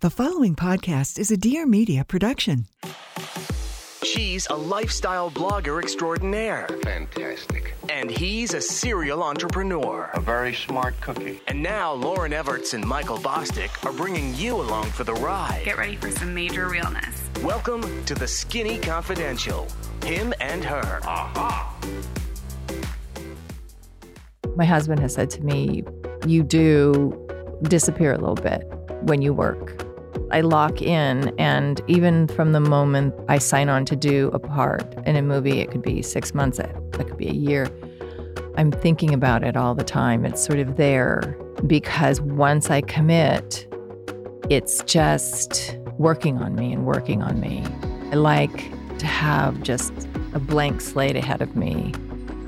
The following podcast is a Dear Media production. She's a lifestyle blogger extraordinaire, Fantastic. and he's a serial entrepreneur. A very smart cookie. And now Lauryn Evarts and Michael Bosstick are bringing you along for the ride. Get ready for some major realness. Welcome to the Skinny Confidential. Him and her. My husband has said to me, You do disappear a little bit when you work. I lock in, and even from the moment I sign on to do a part in a movie, it could be six months, it could be a year. I'm thinking about it all the time. It's sort of there because once I commit, it's just working on me and working on me. I like to have just a blank slate ahead of me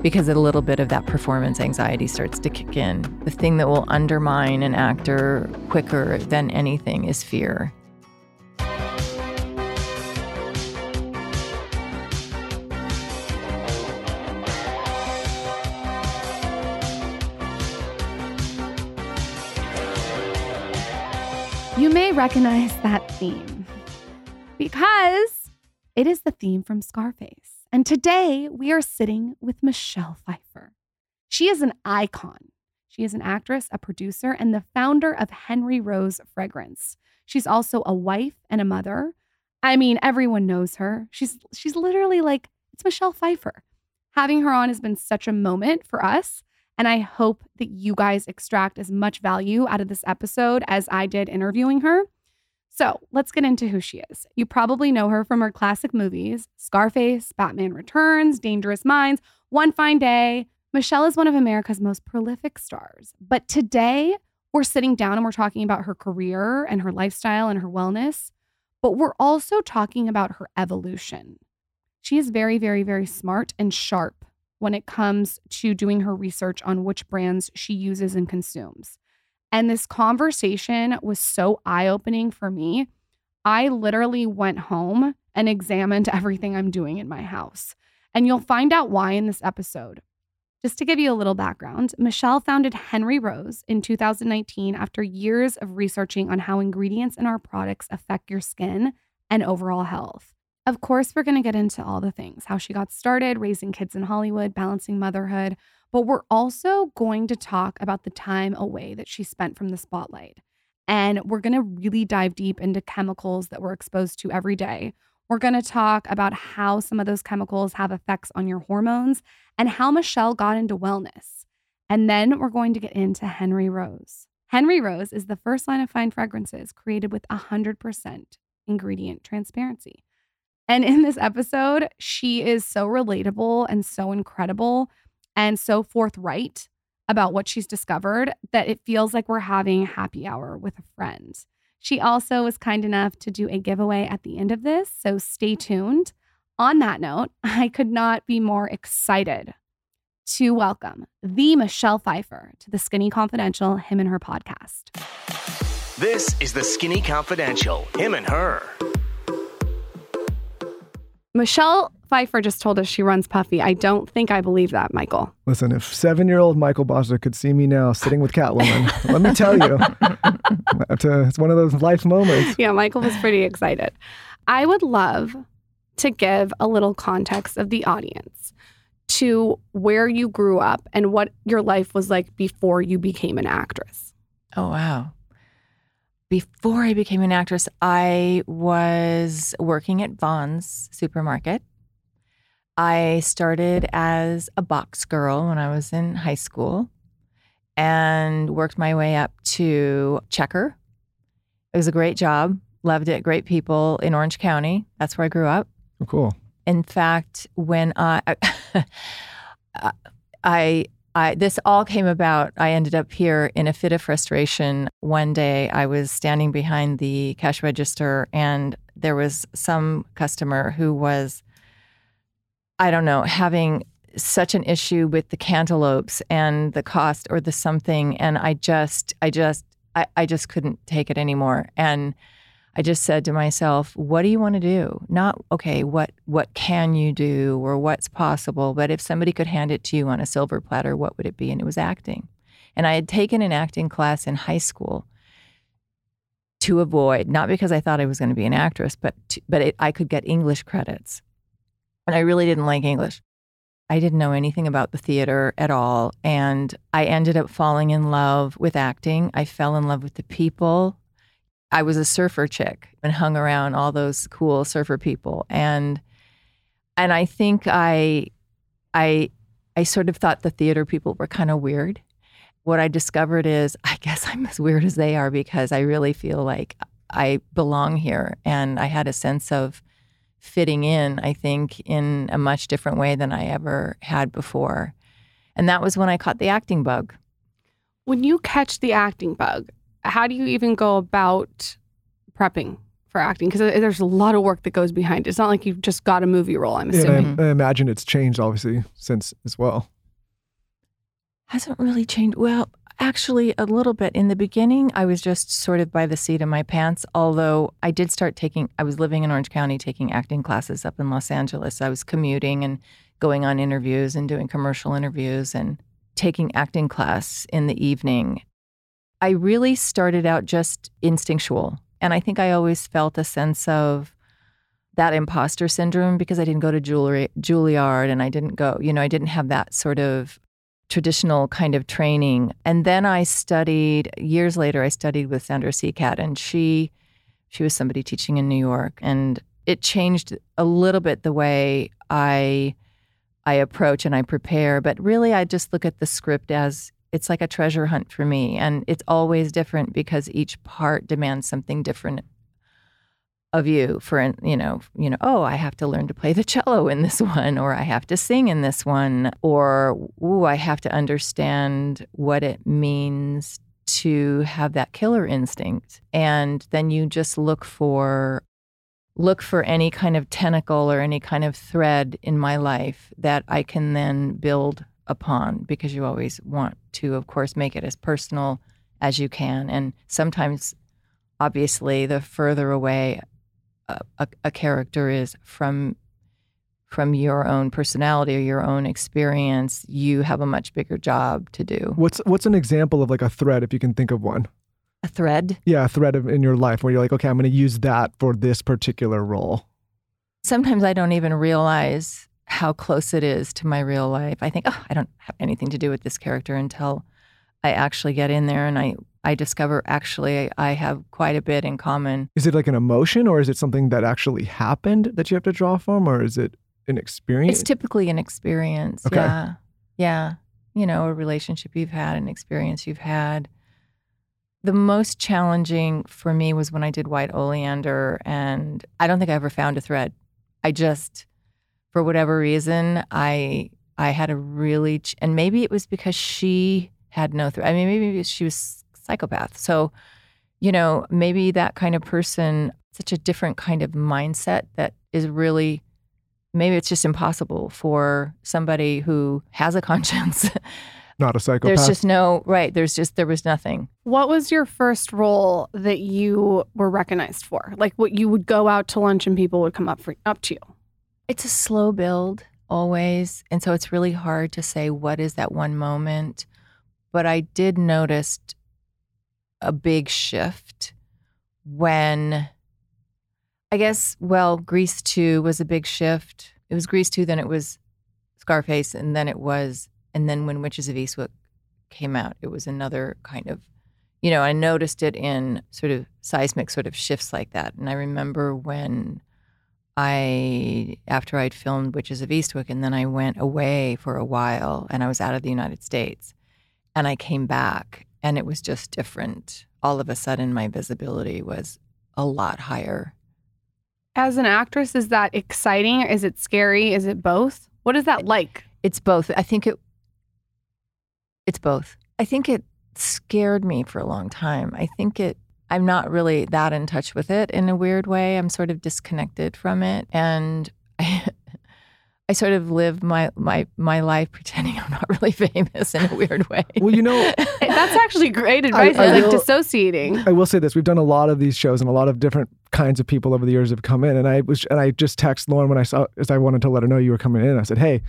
because a little bit of that performance anxiety starts to kick in. The thing that will undermine an actor quicker than anything is fear. You may recognize that theme because it is the theme from Scarface. And today we are sitting with Michelle Pfeiffer. She is an icon. She is an actress, a producer, and the founder of Henry Rose Fragrance. She's also a wife and a mother. I mean, everyone knows her. She's she's literally like it's Michelle Pfeiffer. Having her on has been such a moment for us. And I hope that you guys extract as much value out of this episode as I did interviewing her. So let's get into who she is. You probably know her from her classic movies Scarface, Batman Returns, Dangerous Minds, One Fine Day. Michelle is one of America's most prolific stars. But today, we're sitting down and we're talking about her career and her lifestyle and her wellness. But we're also talking about her evolution. She is very, very, very smart and sharp when it comes to doing her research on which brands she uses and consumes. And this conversation was so eye opening for me. I literally went home and examined everything I'm doing in my house. And you'll find out why in this episode. Just to give you a little background, Michelle founded Henry Rose in 2019 after years of researching on how ingredients in our products affect your skin and overall health. Of course, we're going to get into all the things how she got started, raising kids in Hollywood, balancing motherhood, but we're also going to talk about the time away that she spent from the spotlight. And we're going to really dive deep into chemicals that we're exposed to every day. We're going to talk about how some of those chemicals have effects on your hormones and how Michelle got into wellness. And then we're going to get into Henry Rose. Henry Rose is the first line of fine fragrances created with 100% ingredient transparency. And in this episode, she is so relatable and so incredible and so forthright about what she's discovered that it feels like we're having happy hour with a friend. She also was kind enough to do a giveaway at the end of this, so stay tuned. On that note, I could not be more excited to welcome the Michelle Pfeiffer to the Skinny Confidential Him and Her podcast. This is the Skinny Confidential. Him and her. Michelle Pfeiffer just told us she runs Puffy. I don't think I believe that, Michael. Listen, if seven year old Michael Bosstick could see me now sitting with Catwoman, let me tell you, it's, it's one of those life moments. Yeah, Michael was pretty excited. I would love to give a little context of the audience to where you grew up and what your life was like before you became an actress. Oh, wow. Before I became an actress, I was working at Vons supermarket. I started as a box girl when I was in high school and worked my way up to checker. It was a great job, loved it, great people in Orange County. That's where I grew up. Oh, cool. In fact, when I, I, I, this all came about. I ended up here in a fit of frustration. One day, I was standing behind the cash register, and there was some customer who was, I don't know, having such an issue with the cantaloupes and the cost or the something, and I just, I just, I, I just couldn't take it anymore, and I just said to myself, what do you want to do? Not okay, what what can you do or what's possible, but if somebody could hand it to you on a silver platter, what would it be? And it was acting. And I had taken an acting class in high school. to avoid, not because I thought I was going to be an actress, but to, but it, I could get English credits. And I really didn't like English. I didn't know anything about the theater at all. And I ended up falling in love with acting. I fell in love with the people. I was a surfer chick and hung around all those cool surfer people. And and I think I I I sort of thought the theater people were kind of weird. What I discovered is I guess I'm as weird as they are because I really feel like I belong here and I had a sense of fitting in, I think, in a much different way than I ever had before. And that was when I caught the acting bug. When you catch the acting bug, how do you even go about prepping for acting? Because there's a lot of work that goes behind it. It's not like you've just got a movie role, I'm assuming. and I, I imagine it's changed obviously since as well. Hasn't really changed. Well, actually, a little bit. In the beginning, I was just sort of by the seat of my pants, although I did start taking, I was living in Orange County taking acting classes up in Los Angeles. I was commuting and going on interviews and doing commercial interviews and taking acting class in the evening. I really started out just instinctual. And I think I always felt a sense of that imposter syndrome because I didn't go to jewelry, Juilliard and I didn't go, you know, I didn't have that sort of traditional kind of training. And then I studied years later. I studied with Sandra Seacat, and she she was somebody teaching in New York, and it changed a little bit the way I I approach and I prepare. But really, I just look at the script as it's like a treasure hunt for me, and it's always different because each part demands something different of you for you know you know oh i have to learn to play the cello in this one or i have to sing in this one or ooh i have to understand what it means to have that killer instinct. And then you just look for look for any kind of tentacle or any kind of thread in my life that i can then build upon because you always want to of course make it as personal as you can. And sometimes obviously the further away a, a, character is from from your own personality or your own experience, you have a much bigger job to do. What's what's an example of like a thread if you can think of one? A thread? Yeah, a thread of, in your life where you're like, okay, I'm going to use that for this particular role. Sometimes I don't even realize how close it is to my real life. I think, oh, I don't have anything to do with this character until I actually get in there and I I discover actually I have quite a bit in common. Is it like an emotion or is it something that actually happened that you have to draw from or is it an experience? It's typically an experience. Okay. Yeah. Yeah. You know, a relationship you've had, an experience you've had. The most challenging for me was when I did White Oleander, and I don't think I ever found a thread. I just, for whatever reason, I I had a really, ch- and maybe it was because she had no thread. I mean, maybe she was psychopath. So, you know, maybe that kind of person, such a different kind of mindset that is really, maybe it's just impossible for somebody who has a conscience. Not a psychopath. There's just no, right. There's just, there was nothing. What was your first role that you were recognized for? Like what you would go out to lunch and people would come up for up to you? It's a slow build always. And so it's really hard to say what is that one moment. But I did notice a big shift when I guess, well, Grease 2 was a big shift. It was Grease 2, then it was Scarface, and then it was, and then when Witches of Eastwick came out, it was another kind of, you know, I noticed it in sort of seismic sort of shifts like that. And I remember when I, after I'd filmed Witches of Eastwick, and then I went away for a while and I was out of the United States and I came back and it was just different. All of a sudden, my visibility was a lot higher. As an actress, is that exciting? Is it scary? Is it both? What is that like? It's both. I think it. It's both. I think it scared me for a long time. I think it. I'm not really that in touch with it in a weird way. I'm sort of disconnected from it, and I, I sort of live my my my life pretending I'm not really famous in a weird way. Well, you know, That's actually great advice. I I, like will- dissociating. I will say this: we've done a lot of these shows, and a lot of different kinds of people over the years have come in. And I was, and I just texted Lauryn when I saw, as I wanted to let her know you were coming in. I said, "Hey,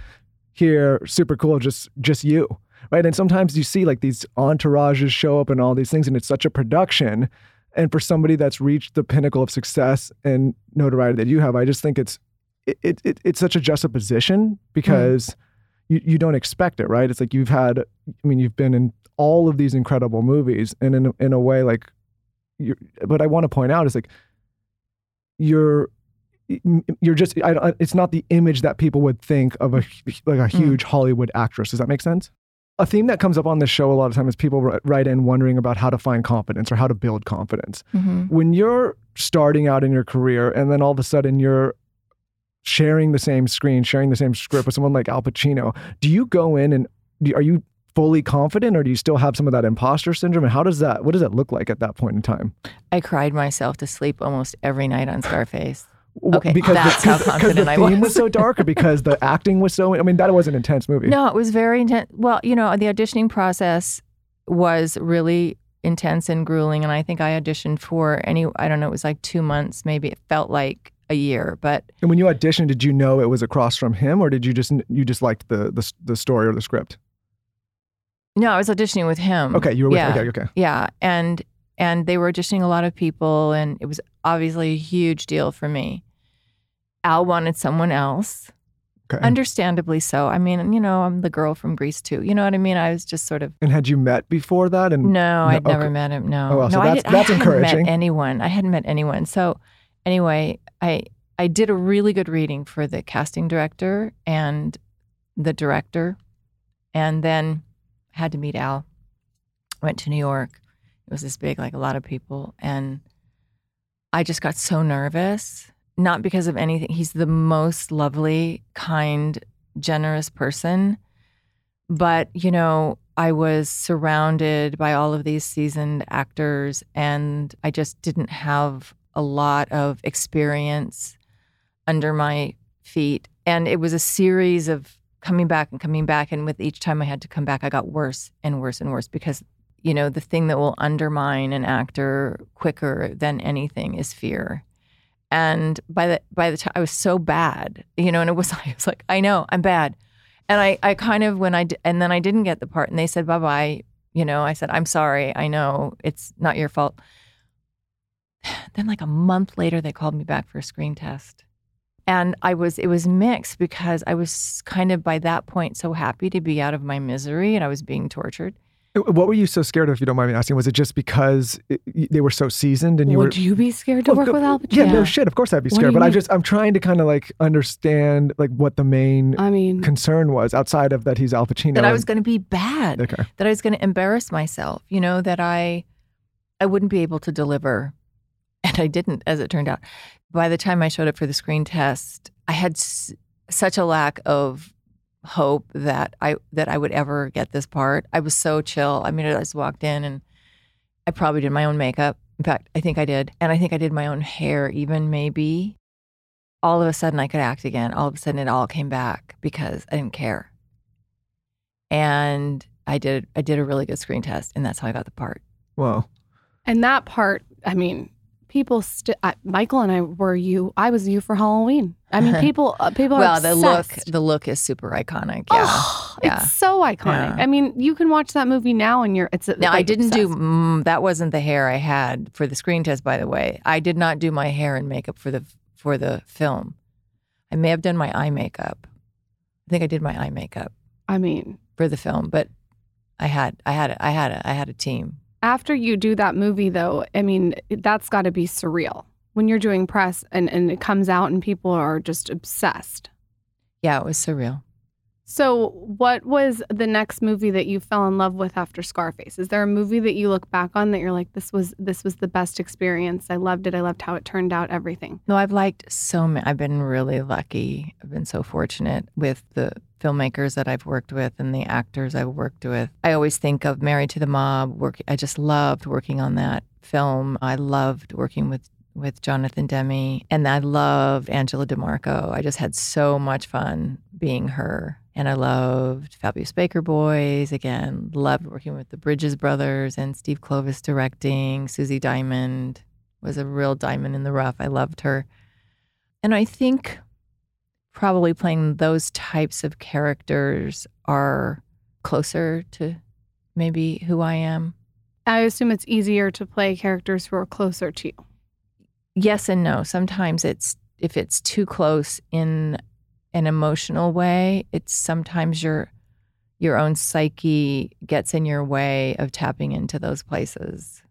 here, super cool, just just you." Right, and sometimes you see like these entourages show up and all these things, and it's such a production. And for somebody that's reached the pinnacle of success and notoriety that you have, I just think it's it, it, it's such a juxtaposition because you, you don't expect it, right? It's like you've had, I mean, you've been in all of these incredible movies, and in a, in a way, like, you're, but I want to point out is like you're you're just I, it's not the image that people would think of a like a huge mm. Hollywood actress. Does that make sense? A theme that comes up on this show a lot of times is people write in wondering about how to find confidence or how to build confidence. Mm-hmm. When you're starting out in your career and then all of a sudden you're sharing the same screen, sharing the same script with someone like Al Pacino, do you go in and do, are you fully confident or do you still have some of that imposter syndrome? And how does that, what does that look like at that point in time? I cried myself to sleep almost every night on Scarface. Okay, because that's the, how confident the theme was. was so dark, or because the acting was so. I mean, that was an intense movie. No, it was very intense. Well, you know, the auditioning process was really intense and grueling, and I think I auditioned for any. I don't know, it was like two months, maybe. It felt like a year, but. And when you auditioned, did you know it was across from him, or did you just you just liked the the, the story or the script? No, I was auditioning with him. Okay, you were with yeah. okay, okay. Yeah, and and they were auditioning a lot of people, and it was obviously a huge deal for me. Al wanted someone else. Okay. Understandably so. I mean, you know, I'm the girl from Grease 2. You know what I mean? I was just sort of. And had you met before that? And no, I'd never met him. No, oh, well, no, so that's, I, that's I encouraging. Hadn't met anyone. I hadn't met anyone. So, anyway, I I did a really good reading for the casting director and the director, and then had to meet Al. Went to New York. It was this big, like a lot of people, and I just got so nervous. Not because of anything. He's the most lovely, kind, generous person. But, you know, I was surrounded by all of these seasoned actors, and I just didn't have a lot of experience under my feet. And it was a series of coming back and coming back. And with each time I had to come back, I got worse and worse and worse because, you know, the thing that will undermine an actor quicker than anything is fear. And by the by the time I was so bad, you know, and it was I was like, I know I'm bad, and I I kind of when I and then I didn't get the part, and they said bye bye. You know, I said I'm sorry. I know it's not your fault. Then like a month later, they called me back for a screen test, and I was it was mixed because I was kind of by that point so happy to be out of my misery and I was being tortured. Uh, what were you so scared of, if you don't mind me asking? Was it just because it, they were so seasoned and you Would were? Would you be scared to work with Al Pacino? Yeah, no shit. Of course I'd be scared. But I just I'm trying to kind of like understand like what the main I mean concern was outside of that he's Al Pacino. That I was going to be bad. Okay. That I was going to embarrass myself. You know that I I wouldn't be able to deliver, and I didn't, as it turned out by the time I showed up for the screen test, I had s- such a lack of hope that I that I would ever get this part. I was so chill. I mean, I just walked in and I probably did my own makeup. In fact, I think I did, and I think I did my own hair. Even maybe, all of a sudden I could act again. All of a sudden it all came back because I didn't care, and I did. I did a really good screen test, and that's how I got the part. Wow. And that part, I mean, people still Michael and I were you I was you for Halloween. I mean people uh, people well, the look the look is super iconic. Yeah. Oh, yeah. It's so iconic. Yeah. I mean, you can watch that movie now and you're it's Now like I didn't obsessed. do mm, that wasn't the hair I had for the screen test by the way. I did not do my hair and makeup for the for the film. I may have done my eye makeup. I think I did my eye makeup. I mean, for the film, but I had I had I had a I had a team after you do that movie, though, I mean, that's got to be surreal when you're doing press and, and it comes out and people are just obsessed. Yeah, it was surreal. So, what was the next movie that you fell in love with after Scarface? Is there a movie that you look back on that you're like, this was this was the best experience? I loved it. I loved how it turned out. Everything. No, I've liked so many. I've been really lucky. I've been so fortunate with the filmmakers that I've worked with and the actors I've worked with. I always think of Married to the Mob. Work. I just loved working on that film. I loved working with with Jonathan Demme, and I loved Angela DeMarco. I just had so much fun being her. And I loved Fabulous Baker Boys. Again, loved working with the Bridges brothers and Steve Kloves directing. Susie Diamond was a real diamond in the rough. I loved her. And I think probably playing those types of characters are closer to maybe who I am. I assume it's easier to play characters who are closer to you. yes and no. Sometimes it's if it's too close in an emotional way, it's sometimes your your own psyche gets in your way of tapping into those places.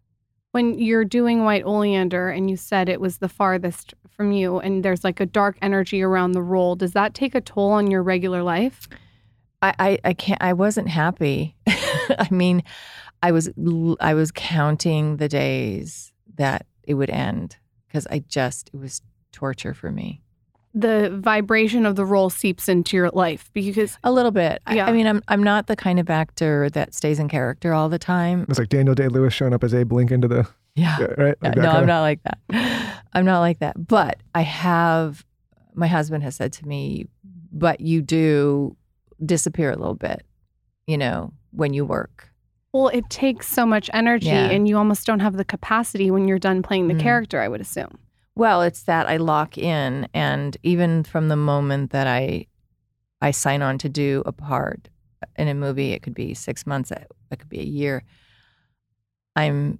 When you're doing White Oleander and you said it was the farthest from you and there's like a dark energy around the role, does that take a toll on your regular life? I I, I can't. I wasn't happy. I mean, I was l- I was counting the days that it would end because I just it was torture for me. The vibration of the role seeps into your life because A little bit. I- Yeah. I, mean, I'm I'm not the kind of actor that stays in character all the time. It's like Daniel Day Lewis showing up as Abe Lincoln to the Yeah. yeah, right. Yeah, Like that no, I'm kinda- not like that. I'm not like that. But I have, my husband has said to me, but you do disappear a little bit, you know, when you work. well, it takes so much energy Yeah. and you almost don't have the capacity when you're done playing the Mm. character, I would assume. Well, it's that I lock in, and even from the moment that I, I sign on to do a part in a movie, it could be six months, it could be a year. I'm,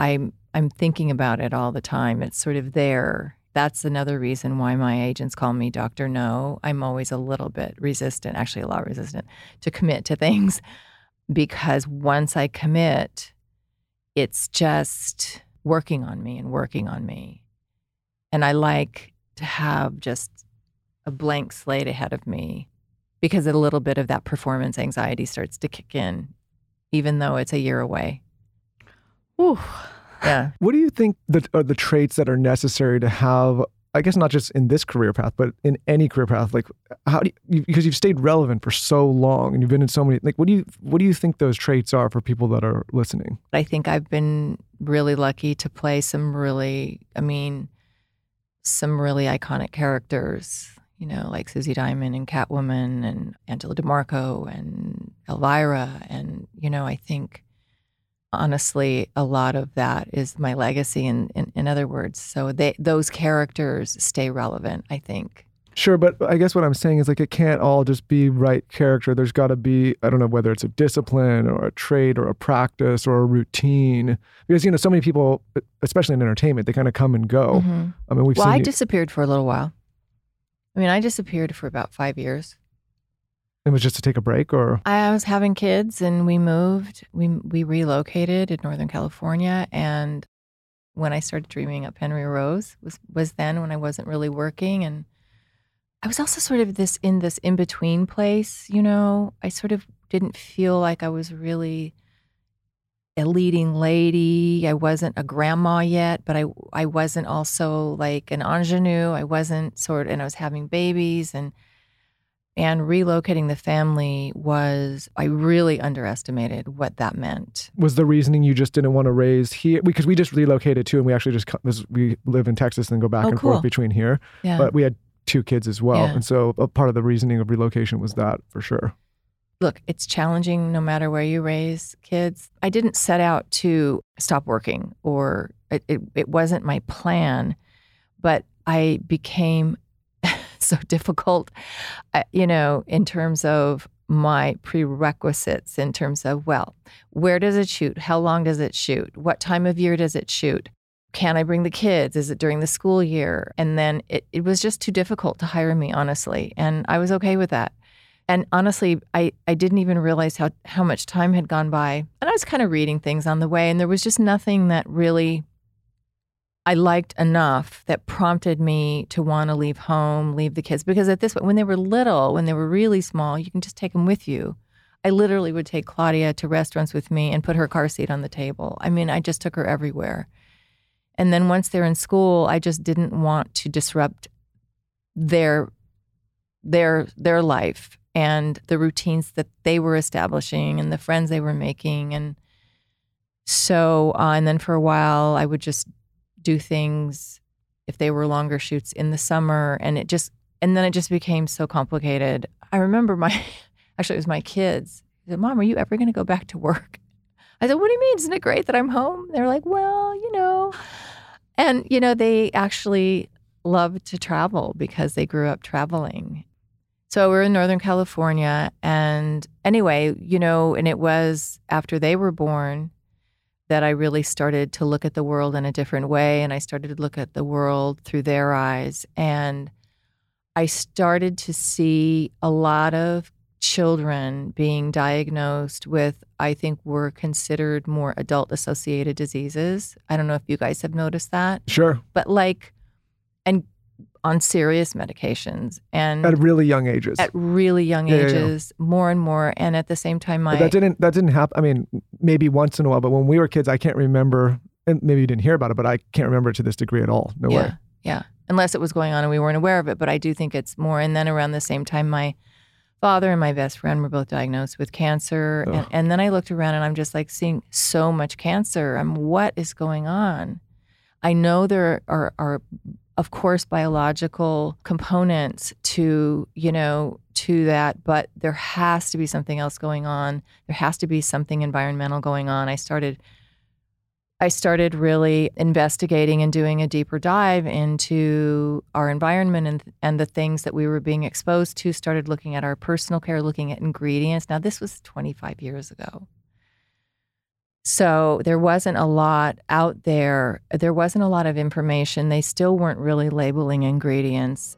I'm, I'm thinking about it all the time. It's sort of there. That's another reason why my agents call me Doctor No. I'm always a little bit resistant, actually a lot resistant, to commit to things, because once I commit, it's just working on me and working on me. And I like to have just a blank slate ahead of me because a little bit of that performance anxiety starts to kick in, even though it's a year away. Ooh. Yeah. What do you think that are the traits that are necessary to have? I guess not just in this career path, but in any career path. Like, how do you, because you've stayed relevant for so long and you've been in so many. Like, what do you what do you think those traits are for people that are listening? I think I've been really lucky to play some really, I mean, some really iconic characters, you know, like Susie Diamond and Catwoman and Angela DeMarco and Elvira. And, you know, I think honestly, a lot of that is my legacy in, in, in other words. So they, those characters stay relevant, I think. Sure, but I guess what I'm saying is like it can't all just be right character. There's got to be I don't know whether it's a discipline or a trait or a practice or a routine because you know so many people, especially in entertainment, they kind of come and go. Mhm. I mean, we've Well, seen I you- disappeared for a little while. I mean, I disappeared for about five years. It was just to take a break or I was having kids and we moved. We we relocated in Northern California and when I started dreaming up Henry Rose was was then when I wasn't really working and I was also sort of this in this in between place, you know. I sort of didn't feel like I was really a leading lady. I wasn't a grandma yet, but I I wasn't also like an ingenue. I wasn't sort and I was having babies and and relocating the family was I really underestimated what that meant. was the reasoning you just didn't want to raise here because we just relocated too and we actually just, we live in Texas and go back Oh, and cool. forth between here Yeah. but we had two kids as well Yeah. and so a part of the reasoning of relocation was that for sure Look, it's challenging no matter where you raise kids. I didn't set out to stop working or it, it, it wasn't my plan, but I became so difficult, uh, you know, in terms of my prerequisites, in terms of, well, where does it shoot? How long does it shoot? What time of year does it shoot? Can I bring the kids? Is it during the school year? And then it, it was just too difficult to hire me, honestly. And I was okay with that. And honestly, I, I didn't even realize how, how much time had gone by. And I was kind of reading things on the way, and there was just nothing that really I liked enough that prompted me to want to leave home, leave the kids. Because at this point, when they were little, when they were really small, you can just take them with you. I literally would take Claudia to restaurants with me and put her car seat on the table. I mean, I just took her everywhere. And then once they're in school, I just didn't want to disrupt their their their life and the routines that they were establishing and the friends they were making and so uh, and then for a while I would just do things if they were longer shoots in the summer and it just and then it just became so complicated. I remember my actually it was my kids. Said, "Mom, are you ever going to go back to work?" I said, "What do you mean? Isn't it great that I'm home?" They're like, "Well, you know." And you know, they actually loved to travel because they grew up traveling. So we're in Northern California. And anyway, you know, and it was after they were born that I really started to look at the world in a different way. And I started to look at the world through their eyes. And I started to see a lot of children being diagnosed with, I think, were considered more adult associated diseases. I don't know if you guys have noticed that, Sure. but like, and on serious medications and At really young ages. at really young Yeah, yeah, yeah. ages, more and more. And at the same time, my But that didn't that didn't happen. I mean, maybe once in a while, but when we were kids, I can't remember. And maybe you didn't hear about it, but I can't remember it to this degree at all. No yeah, way. yeah. Unless it was going on and we weren't aware of it, but I do think it's more. And then around the same time, my father and my best friend were both diagnosed with cancer, and, and then I looked around and I'm just like seeing so much cancer. I'm what is going on? I know there are, are of course biological components to you know to that but there has to be something else going on. There has to be something environmental going on. I started i started really investigating and doing a deeper dive into our environment and and the things that we were being exposed to started looking at our personal care looking at ingredients. Now this was 25 years ago so there wasn't a lot out there. There wasn't a lot of information. They still weren't really labeling ingredients.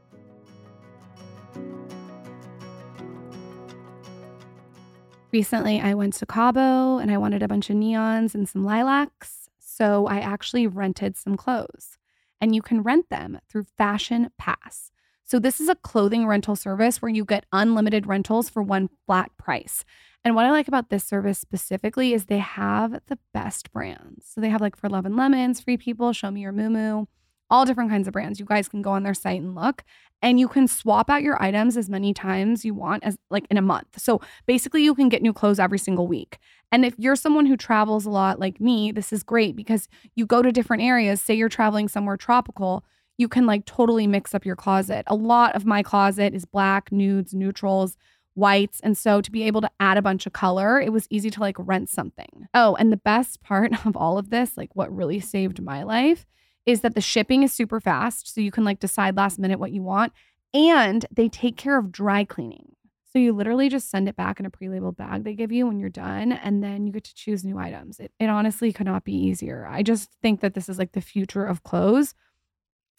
Recently, I went to Cabo and I wanted a bunch of neons and some lilacs. So I actually rented some clothes and you can rent them through Fashion Pass. So this is a clothing rental service where you get unlimited rentals for one flat price. And what I like about this service specifically is they have the best brands. So they have like for Love and Lemons, Free People, Show Me Your Moo all different kinds of brands. You guys can go on their site and look, and you can swap out your items as many times you want as like in a month. So basically, you can get new clothes every single week. And if you're someone who travels a lot like me, this is great because you go to different areas. Say you're traveling somewhere tropical, you can like totally mix up your closet. A lot of my closet is black, nudes, neutrals, whites. And so to be able to add a bunch of color, it was easy to like rent something. Oh, and the best part of all of this, like what really saved my life, is that the shipping is super fast. So you can like decide last minute what you want. And they take care of dry cleaning. So you literally just send it back in a pre-labeled bag they give you when you're done, and then you get to choose new items. It, it honestly could not be easier. I just think that this is like the future of clothes,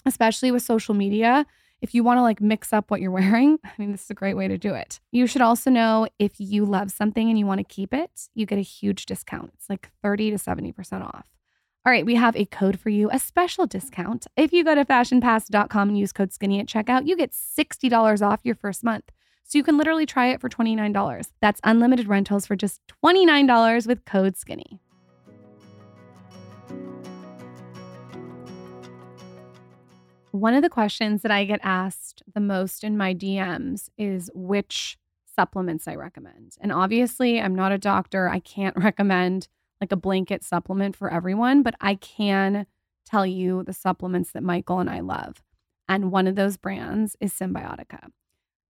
especially with social media. If you want to like mix up what you're wearing, I mean, this is a great way to do it. You should also know if you love something and you want to keep it, you get a huge discount. It's like 30 to 70% off. All right, we have a code for you, a special discount. If you go to fashionpass.com and use code skinny at checkout, you get $60 off your first month. So you can literally try it for $29. That's unlimited rentals for just $29 with code skinny. One of the questions that I get asked the most in my DMs is which supplements I recommend. And obviously, I'm not a doctor. I can't recommend like a blanket supplement for everyone, but I can tell you the supplements that Michael and I love. And one of those brands is Cymbiotika.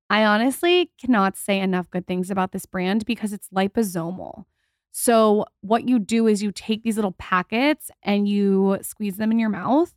I honestly cannot say enough good things about this brand because it's liposomal. So, what you do is you take these little packets and you squeeze them in your mouth,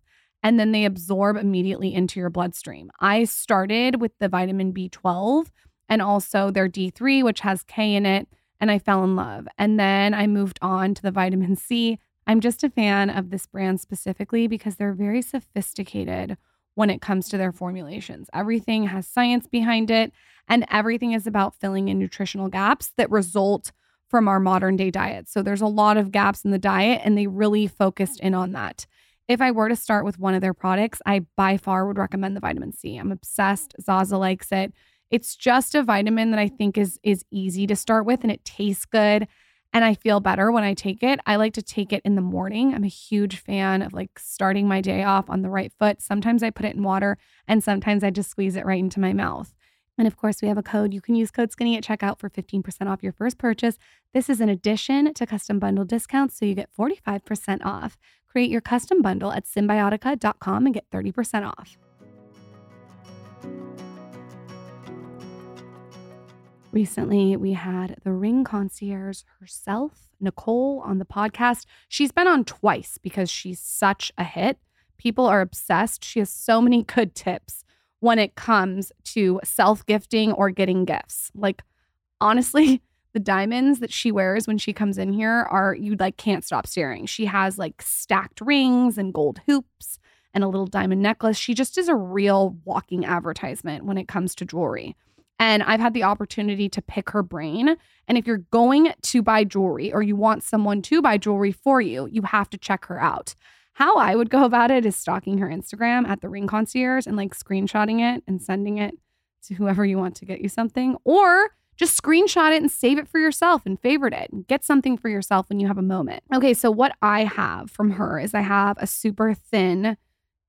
and then they absorb immediately into your bloodstream. I started with the vitamin B12 and also their D3, which has K in it, and I fell in love. And then I moved on to the vitamin C. I'm just a fan of this brand specifically because they're very sophisticated when it comes to their formulations. Everything has science behind it, and everything is about filling in nutritional gaps that result from our modern day diet. So there's a lot of gaps in the diet, and they really focused in on that. If I were to start with one of their products, I by far would recommend the vitamin C. I'm obsessed. Mm. Zaza likes it. It's just a vitamin that I think is is easy to start with and it tastes good and I feel better when I take it. I like to take it in the morning. I'm a huge fan of like starting my day off on the right foot. Sometimes I put it in water and sometimes I just squeeze it right into my mouth. And of course, we have a code. You can use code skinny at checkout for 15% off your first purchase. This is an addition to custom bundle discounts, so you get 45% off. Create your custom bundle at cymbiotika.com and get 30% off. Recently, we had the ring concierge herself, Nicole, on the podcast. She's been on twice because she's such a hit. People are obsessed. She has so many good tips when it comes to self gifting or getting gifts. Like, honestly, The diamonds that she wears when she comes in here are you like can't stop staring. She has like stacked rings and gold hoops and a little diamond necklace. She just is a real walking advertisement when it comes to jewelry. And I've had the opportunity to pick her brain. And if you're going to buy jewelry or you want someone to buy jewelry for you, you have to check her out. How I would go about it is stalking her Instagram at the ring concierge and like screenshotting it and sending it to whoever you want to get you something, or just screenshot it and save it for yourself and favorite it and get something for yourself when you have a moment. Okay, so what I have from her is I have a super thin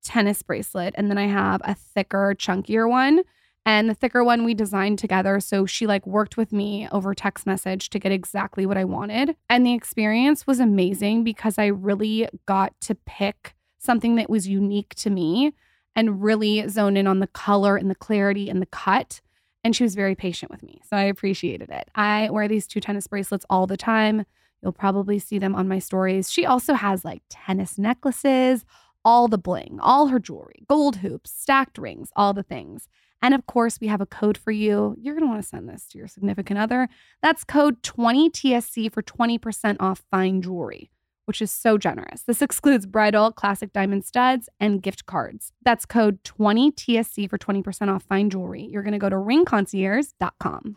tennis bracelet and then I have a thicker, chunkier one. And the thicker one we designed together. So she like worked with me over text message to get exactly what I wanted. And the experience was amazing because I really got to pick something that was unique to me and really zone in on the color and the clarity and the cut. And she was very patient with me. So I appreciated it. I wear these two tennis bracelets all the time. You'll probably see them on my stories. She also has like tennis necklaces, all the bling, all her jewelry, gold hoops, stacked rings, all the things. And of course, we have a code for you. You're going to want to send this to your significant other. That's code 20TSC for 20% off fine jewelry, which is so generous. This excludes bridal, classic diamond studs, and gift cards. That's code 20TSC for 20% off fine jewelry. You're going to go to ringconcierge.com.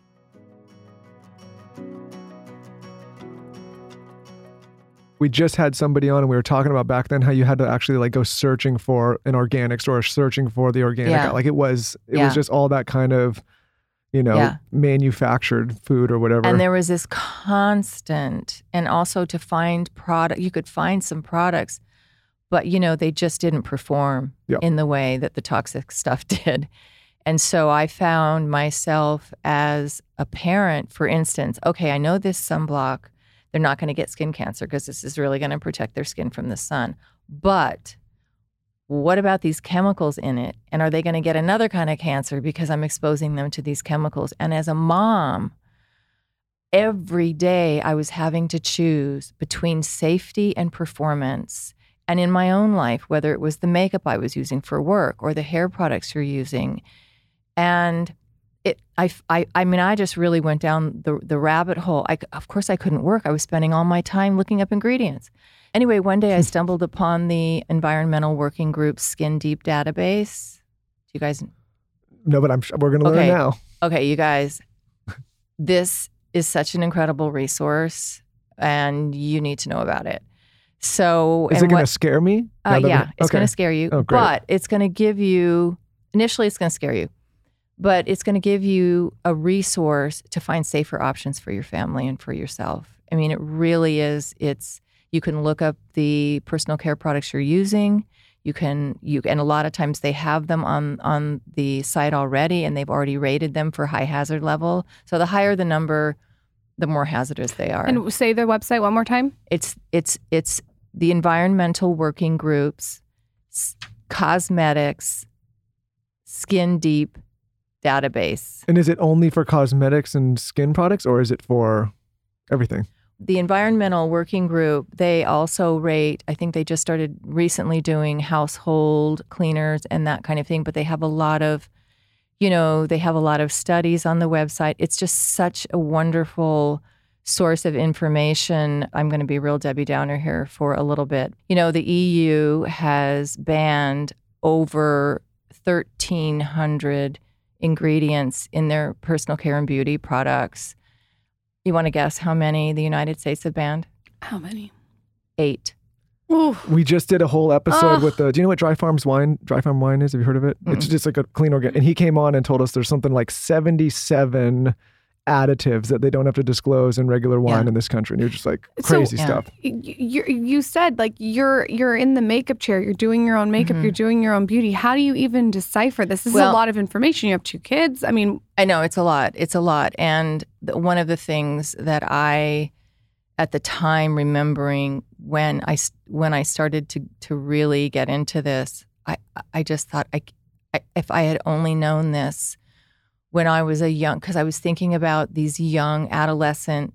we just had somebody on and we were talking about back then how you had to actually like go searching for an organic store, searching for the organic. Yeah. Like it was, it Yeah. was just all that kind of, you know, Yeah. manufactured food or whatever. And there was this constant, and also to find product, you could find some products, but you know, they just didn't perform Yeah. in the way that the toxic stuff did. And so I found myself as a parent, for instance, okay, I know this sunblock, they're not going to get skin cancer because this is really going to protect their skin from the sun. But what about these chemicals in it? And are they going to get another kind of cancer because I'm exposing them to these chemicals? And as a mom, every day I was having to choose between safety and performance. And in my own life, whether it was the makeup I was using for work or the hair products you're using. And it, I, I, I mean, I just really went down the, the rabbit hole. I, of course, I couldn't work. I was spending all my time looking up ingredients. Anyway, one day I stumbled upon the Environmental Working Group Skin Deep database. Do you guys no, but I'm, we're going to Okay. learn now. Okay, you guys, this is such an incredible resource and you need to know about it. So, Is it going to scare me? uh, Now that we- yeah, it's going to scare you, Oh, great. but it's going to give you, initially, it's going to scare you, but it's going to give you a resource to find safer options for your family and for yourself. I mean, it really is. It's, you can look up the personal care products you're using. You can, you, and a lot of times they have them on, on the site already and they've already rated them for high hazard level. So the higher the number, the more hazardous they are And say the website one more time. it's it's it's the environmental working groups cosmetics skin deep database. And is it only for cosmetics and skin products or is it for everything? the environmental working group they also rate i think they just started recently doing household cleaners and that kind of thing but they have a lot of you know they have a lot of studies on the website. It's just such a wonderful source of information. I'm going to be real debbie downer here for a little bit. You know the eu has banned over 1300 ingredients in their personal care and beauty products you want to guess how many the United States have banned? How many? Eight. Ooh. We just did a whole episode Ugh. with the. Do you know what Dry Farms wine? Dry Farm wine is. Have you heard of it? It's just like a clean organic. And he came on and told us there's something like 77 additives that they don't have to disclose in regular wine Yeah. in this country. And you're just like So- crazy Yeah. stuff. you you said like you're you're in the makeup chair you're doing your own makeup Mhm. you're doing your own beauty how do you even decipher this this is a lot of information you have two kids i mean I know it's a lot. It's a lot. And the, one of the things that I, at the time, remembering when I s- when I started to to really get into this, I I just thought I, I if I had only known this when I was a young, because I was thinking about these young adolescent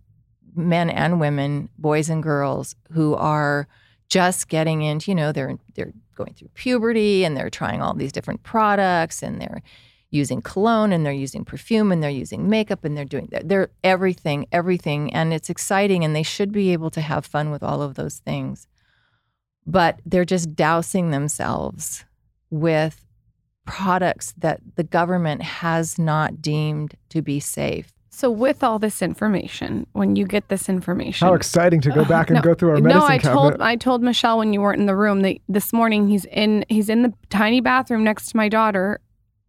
men and women, boys and girls, who are just getting into, you know, they're they're going through puberty and they're trying all these different products and they're using cologne and they're using perfume and they're using makeup and they're doing they're everything, everything. And it's exciting and they should be able to have fun with all of those things. But they're just dousing themselves with products that the government has not deemed to be safe. So, with all this information, when you get this information, How exciting to go back and no, go through our medicine no, I cabinet. told I told Michelle when you weren't in the room that this morning he's in he's in the tiny bathroom next to my daughter,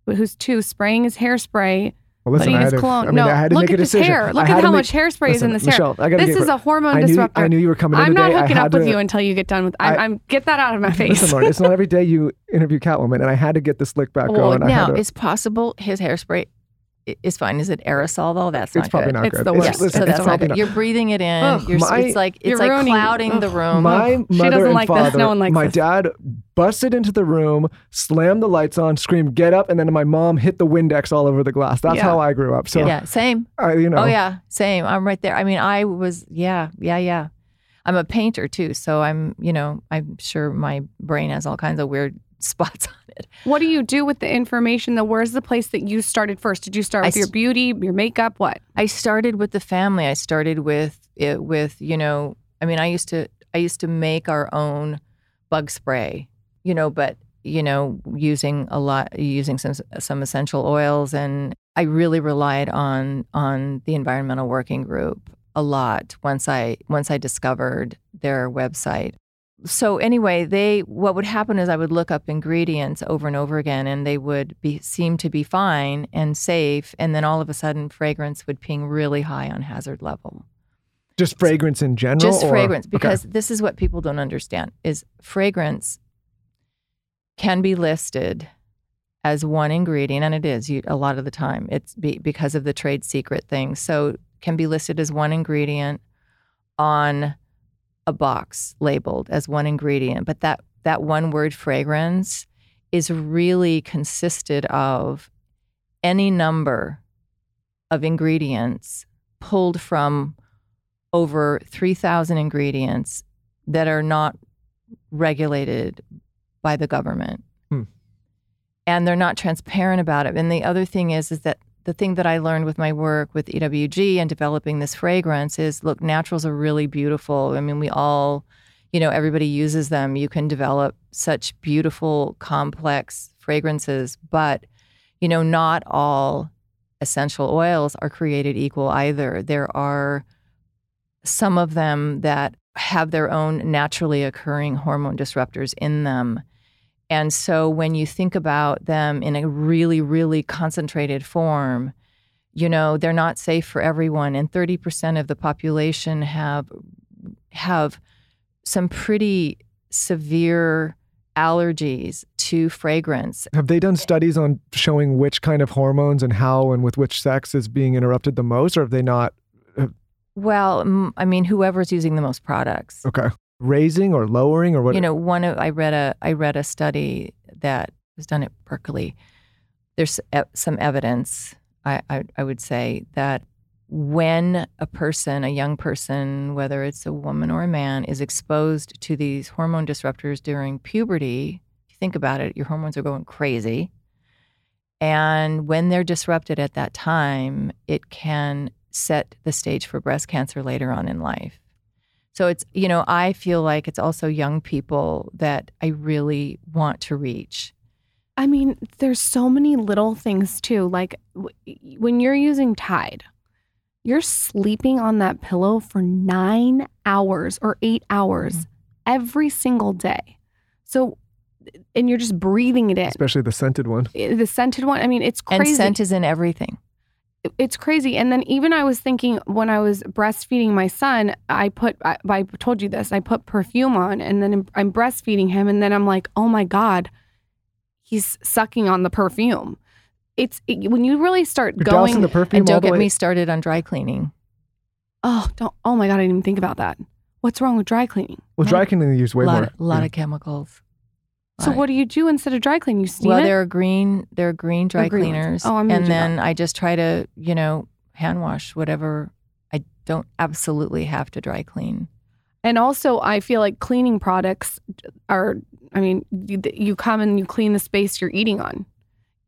who's two, spraying his hairspray, well, listen, I had to, cologne. I mean, no, I had to look make at a this decision. hair. Look at how make- much hairspray is in this Michelle, hair. This is a hormone I knew, disruptor. I knew you were coming in I'm not hooking up with to- you until you get done with. I'm, I- I'm get that out of my face. Listen, Lauren, it's not every day you interview Catwoman, and I had to get the slick back Well, going. Now to, it's possible his hairspray is fine. Is it aerosol though? That's it's not probably good. not It's good. the Yeah, worst. listen, so that's the not probably good. You're breathing it in. Ugh, You're, my- it's like it's You're like ruining- clouding the room. My She mother doesn't and like this. father, No one likes my this. dad busted into the room, slammed the lights on, screamed "Get up!" and then my mom hit the Windex all over the glass. That's Yeah. how I grew up. So, yeah, same. I, you know, Oh yeah, same. I'm right there. I mean, I was yeah, yeah, yeah. I'm a painter too, so I'm you know I'm sure my brain has all kinds of weird spots on it. What do you do with the information? though? where's the place that you started first? Did you start with your beauty, your makeup? What? I started with the family. I started with it with you know. I mean, I used to I used to make our own bug spray, you know, but you know, using a lot using some some essential oils, and I really relied on on the environmental working group a lot once I once I discovered their website. So anyway, they what would happen is I would look up ingredients over and over again and they would be seem to be fine and safe and then all of a sudden fragrance would ping really high on hazard level. just fragrance in general. Just or- fragrance okay. because this is what people don't understand is fragrance can be listed as one ingredient and it is you, a lot of the time it's be, because of the trade secret thing so can be listed as one ingredient on a box labeled as one ingredient but that that one word fragrance is really consisted of any number of ingredients pulled from over 3000 ingredients that are not regulated by the government Hmm. and they're not transparent about it and the other thing is is that the thing that i learned with my work with ewg and developing this fragrance is look naturals are really beautiful. I mean we all you know everybody uses them. You can develop such beautiful complex fragrances but you know not all essential oils are created equal either. There are some of them that have their own naturally occurring hormone disruptors in them. And so when you think about them in a really, really concentrated form, you know, they're not safe for everyone. And 30% of the population have have some pretty severe allergies to fragrance. Have they done studies on showing which kind of hormones and how and with which sex is being interrupted the most, or have they not? Well, mm, I mean, whoever's using the most products. Okay, raising or lowering or what? You know, one of I read a I read a study that was done at Berkeley. There's e- some evidence, I, I I would say, that when a person, a young person, whether it's a woman or a man, is exposed to these hormone disruptors during puberty, if you think about it, your hormones are going crazy. And when they're disrupted at that time, it can set the stage for breast cancer later on in life. So it's, you know, I feel like it's also young people that I really want to reach. I mean, there's so many little things too. Like w- when you're using Tide, you're sleeping on that pillow for nine hours or eight hours Mm-hmm. every single day. So, and you're just breathing it in. especially the scented one. The scented one, I mean, it's crazy. And scent is in everything. It's crazy. And then even I was thinking when I was breastfeeding my son, I put I, I told you this. I put perfume on, and then I'm- I'm breastfeeding him, and then I'm like, oh my god, he's sucking on the perfume. It's it, when you really start You're going. dousing the perfume And don't get way. me started on dry cleaning. oh, don't. Oh my god, I didn't even think about that. What's wrong with dry cleaning? well, dry cleaning they use way a lot, more. a lot yeah. of chemicals. So what do you do instead of dry cleaning? You steam well, it. there are green, there are green dry green ones. cleaners. Oh, I'm and then I just try to, you know, hand wash whatever. I don't absolutely have to dry clean. And also, I feel like cleaning products are, I mean, you, you come and you clean the space you're eating on.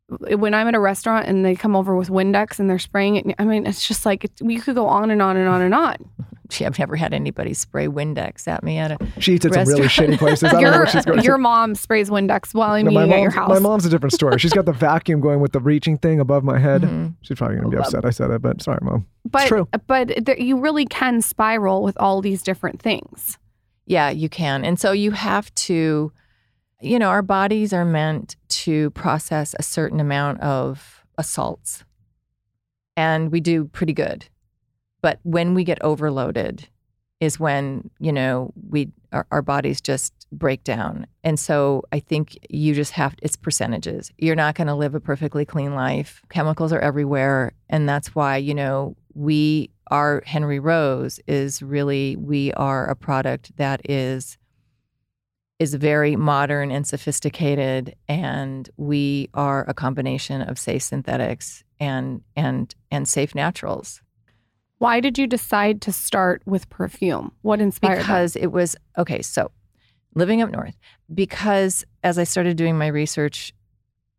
when I'm at a restaurant and they come over with Windex and they're spraying it, I mean, it's just like, it's, you could go on and on and on and on. Gee, I've never had anybody spray Windex at me at a. She eats at some really shitty places. I don't know Your, where she's going. your mom sprays Windex while I'm No, eating at your house. my mom's a different story. She's got the vacuum going with the reaching thing above my head. Mhm. She's probably going to be upset I said it, but sorry, mom. but true. but there, you really can spiral with all these different things. Yeah, you can. And so you have to, you know, our bodies are meant to process a certain amount of assaults. And we do pretty good. But when we get overloaded is when, you know, we our, our bodies just break down. And so I think you just have it's percentages. You're not going to live a perfectly clean life. Chemicals are everywhere, and that's why, you know, we our Henry Rose is really we are a product that is is very modern and sophisticated and we are a combination of safe synthetics and and and safe naturals Why did you decide to start with perfume? What inspired that? because it was okay so living up north because as i started doing my research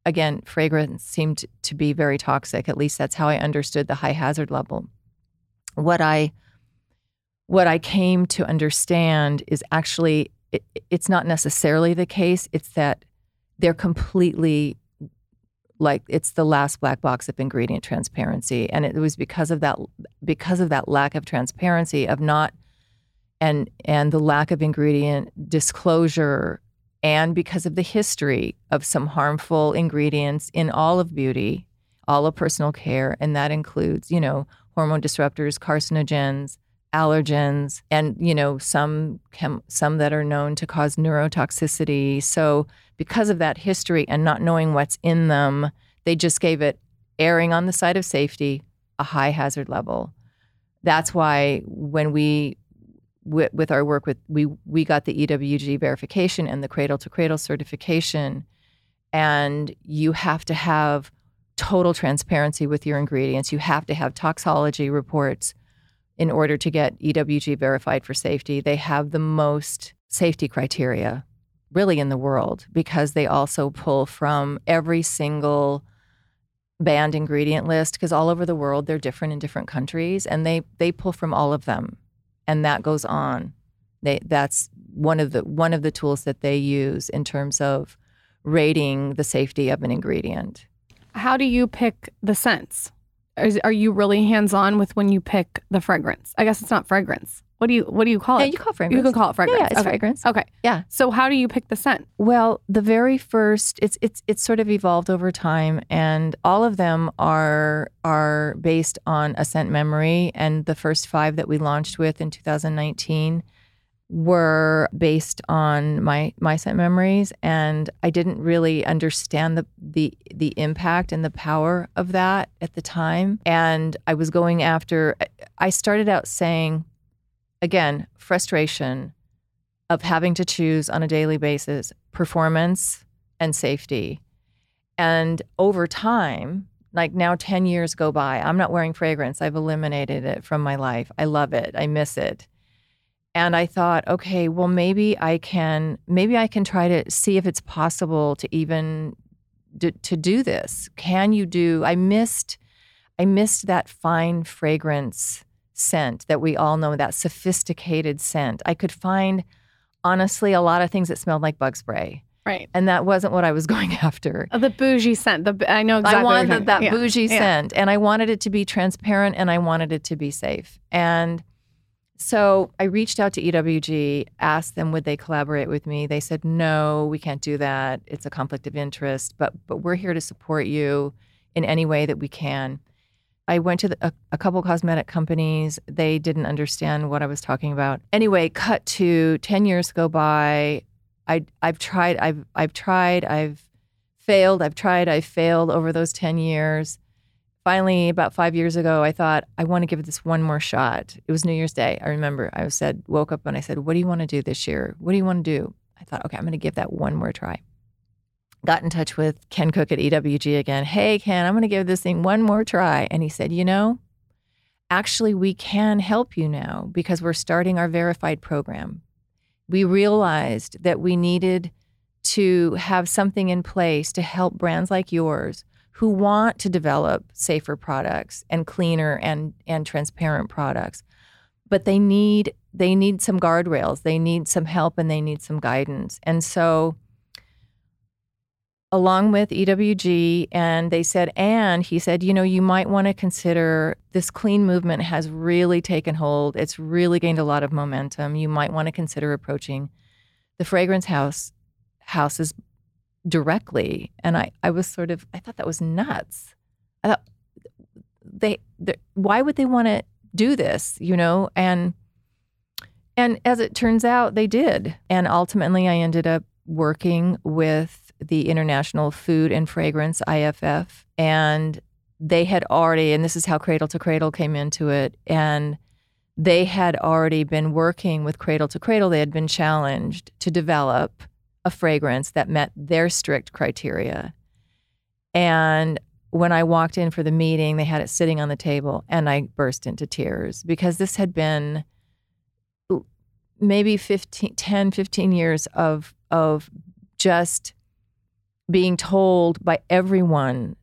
again fragrance seemed to be very toxic at least that's how i understood the high hazard level what i what i came to understand is actually it, it's not necessarily the case it's that they're completely like it's the last black box of ingredient transparency. And it was because of that because of that lack of transparency of not and and the lack of ingredient disclosure and because of the history of some harmful ingredients in all of beauty all of personal care. And that includes you know hormone disruptors carcinogens allergens and you know some chem- some that are known to cause neurotoxicity. So because of that history and not knowing what's in them they just gave it erring on the side of safety a high hazard level. That's why when we with, with our work with we we got the EWG verification and the cradle to cradle certification. And you have to have total transparency with your ingredients. You have to have toxology reports in order to get EWG verified for safety they have the most safety criteria really in the world because they also pull from every single banned ingredient list because all over the world they're different in different countries and they they pull from all of them. And that goes on. They that's one of the one of the tools that they use in terms of rating the safety of an ingredient. How do you pick the scents? Is, are you really hands on with when you pick the fragrance? I guess it's not fragrance. What do you What do you call yeah it? you call it fragrance You can call it fragrance. yeah it's okay. fragrance Okay. Yeah. So how do you pick the scent? Well, the very first, it's it's it's sort of evolved over time, and all of them are are based on a scent memory. And the first five that we launched with in 2019 were based on my my scent memories, and I didn't really understand the the the impact and the power of that at the time. And I was going after. I started out saying, again, frustration of having to choose on a daily basis performance and safety. And over time, like now 10 years go by, I'm not wearing fragrance. I've eliminated it from my life. I love it. I miss it. And I thought, okay, well maybe I can maybe I can try to see if it's possible to even do, to do this. Can you do I missed I missed that fine fragrance scent that we all know, that sophisticated scent. I could find honestly a lot of things that smelled like bug spray. Right. And that wasn't what I was going after. Uh, the bougie scent. The I know exactly. I wanted talking that about. bougie Yeah. scent and I wanted it to be transparent and I wanted it to be safe. And so I reached out to EWG, asked them would they collaborate with me. They said no, we can't do that. It's a conflict of interest, but but we're here to support you in any way that we can. I went to the, a, a couple cosmetic companies. They didn't understand what I was talking about. Anyway, cut to 10 years go by. I I've tried I've I've tried I've failed I've tried I've failed over those 10 years. Finally, about 5 years ago, I thought I want to give this one more shot. It was New Year's Day. I remember I said woke up and I said, "What do you want to do this year? What do you want to do?" I thought, "Okay, I'm going to give that one more try." Got in touch with Ken Cook at EWG again. Hey, Ken, I'm going to give this thing one more try. And he said, You know, actually, we can help you now because we're starting our verified program. We realized that we needed to have something in place to help brands like yours who want to develop safer products and cleaner and and transparent products but they need they need some guardrails they need some help and they need some guidance. And so along with EWG and they said and he said you know you might want to consider this clean movement has really taken hold. It's really gained a lot of momentum. You might want to consider approaching the fragrance house houses directly and I I was sort of I thought that was nuts. I thought they why would they want to do this you know? And and as it turns out they did. And ultimately I ended up working with the International Food and Fragrance IFF and they had already and this is how Cradle to Cradle came into it and they had already been working with Cradle to Cradle. They had been challenged to develop a fragrance that met their strict criteria. And when I walked in for the meeting they had it sitting on the table and I burst into tears because this had been maybe 15 10 15 years of of just being told by everyone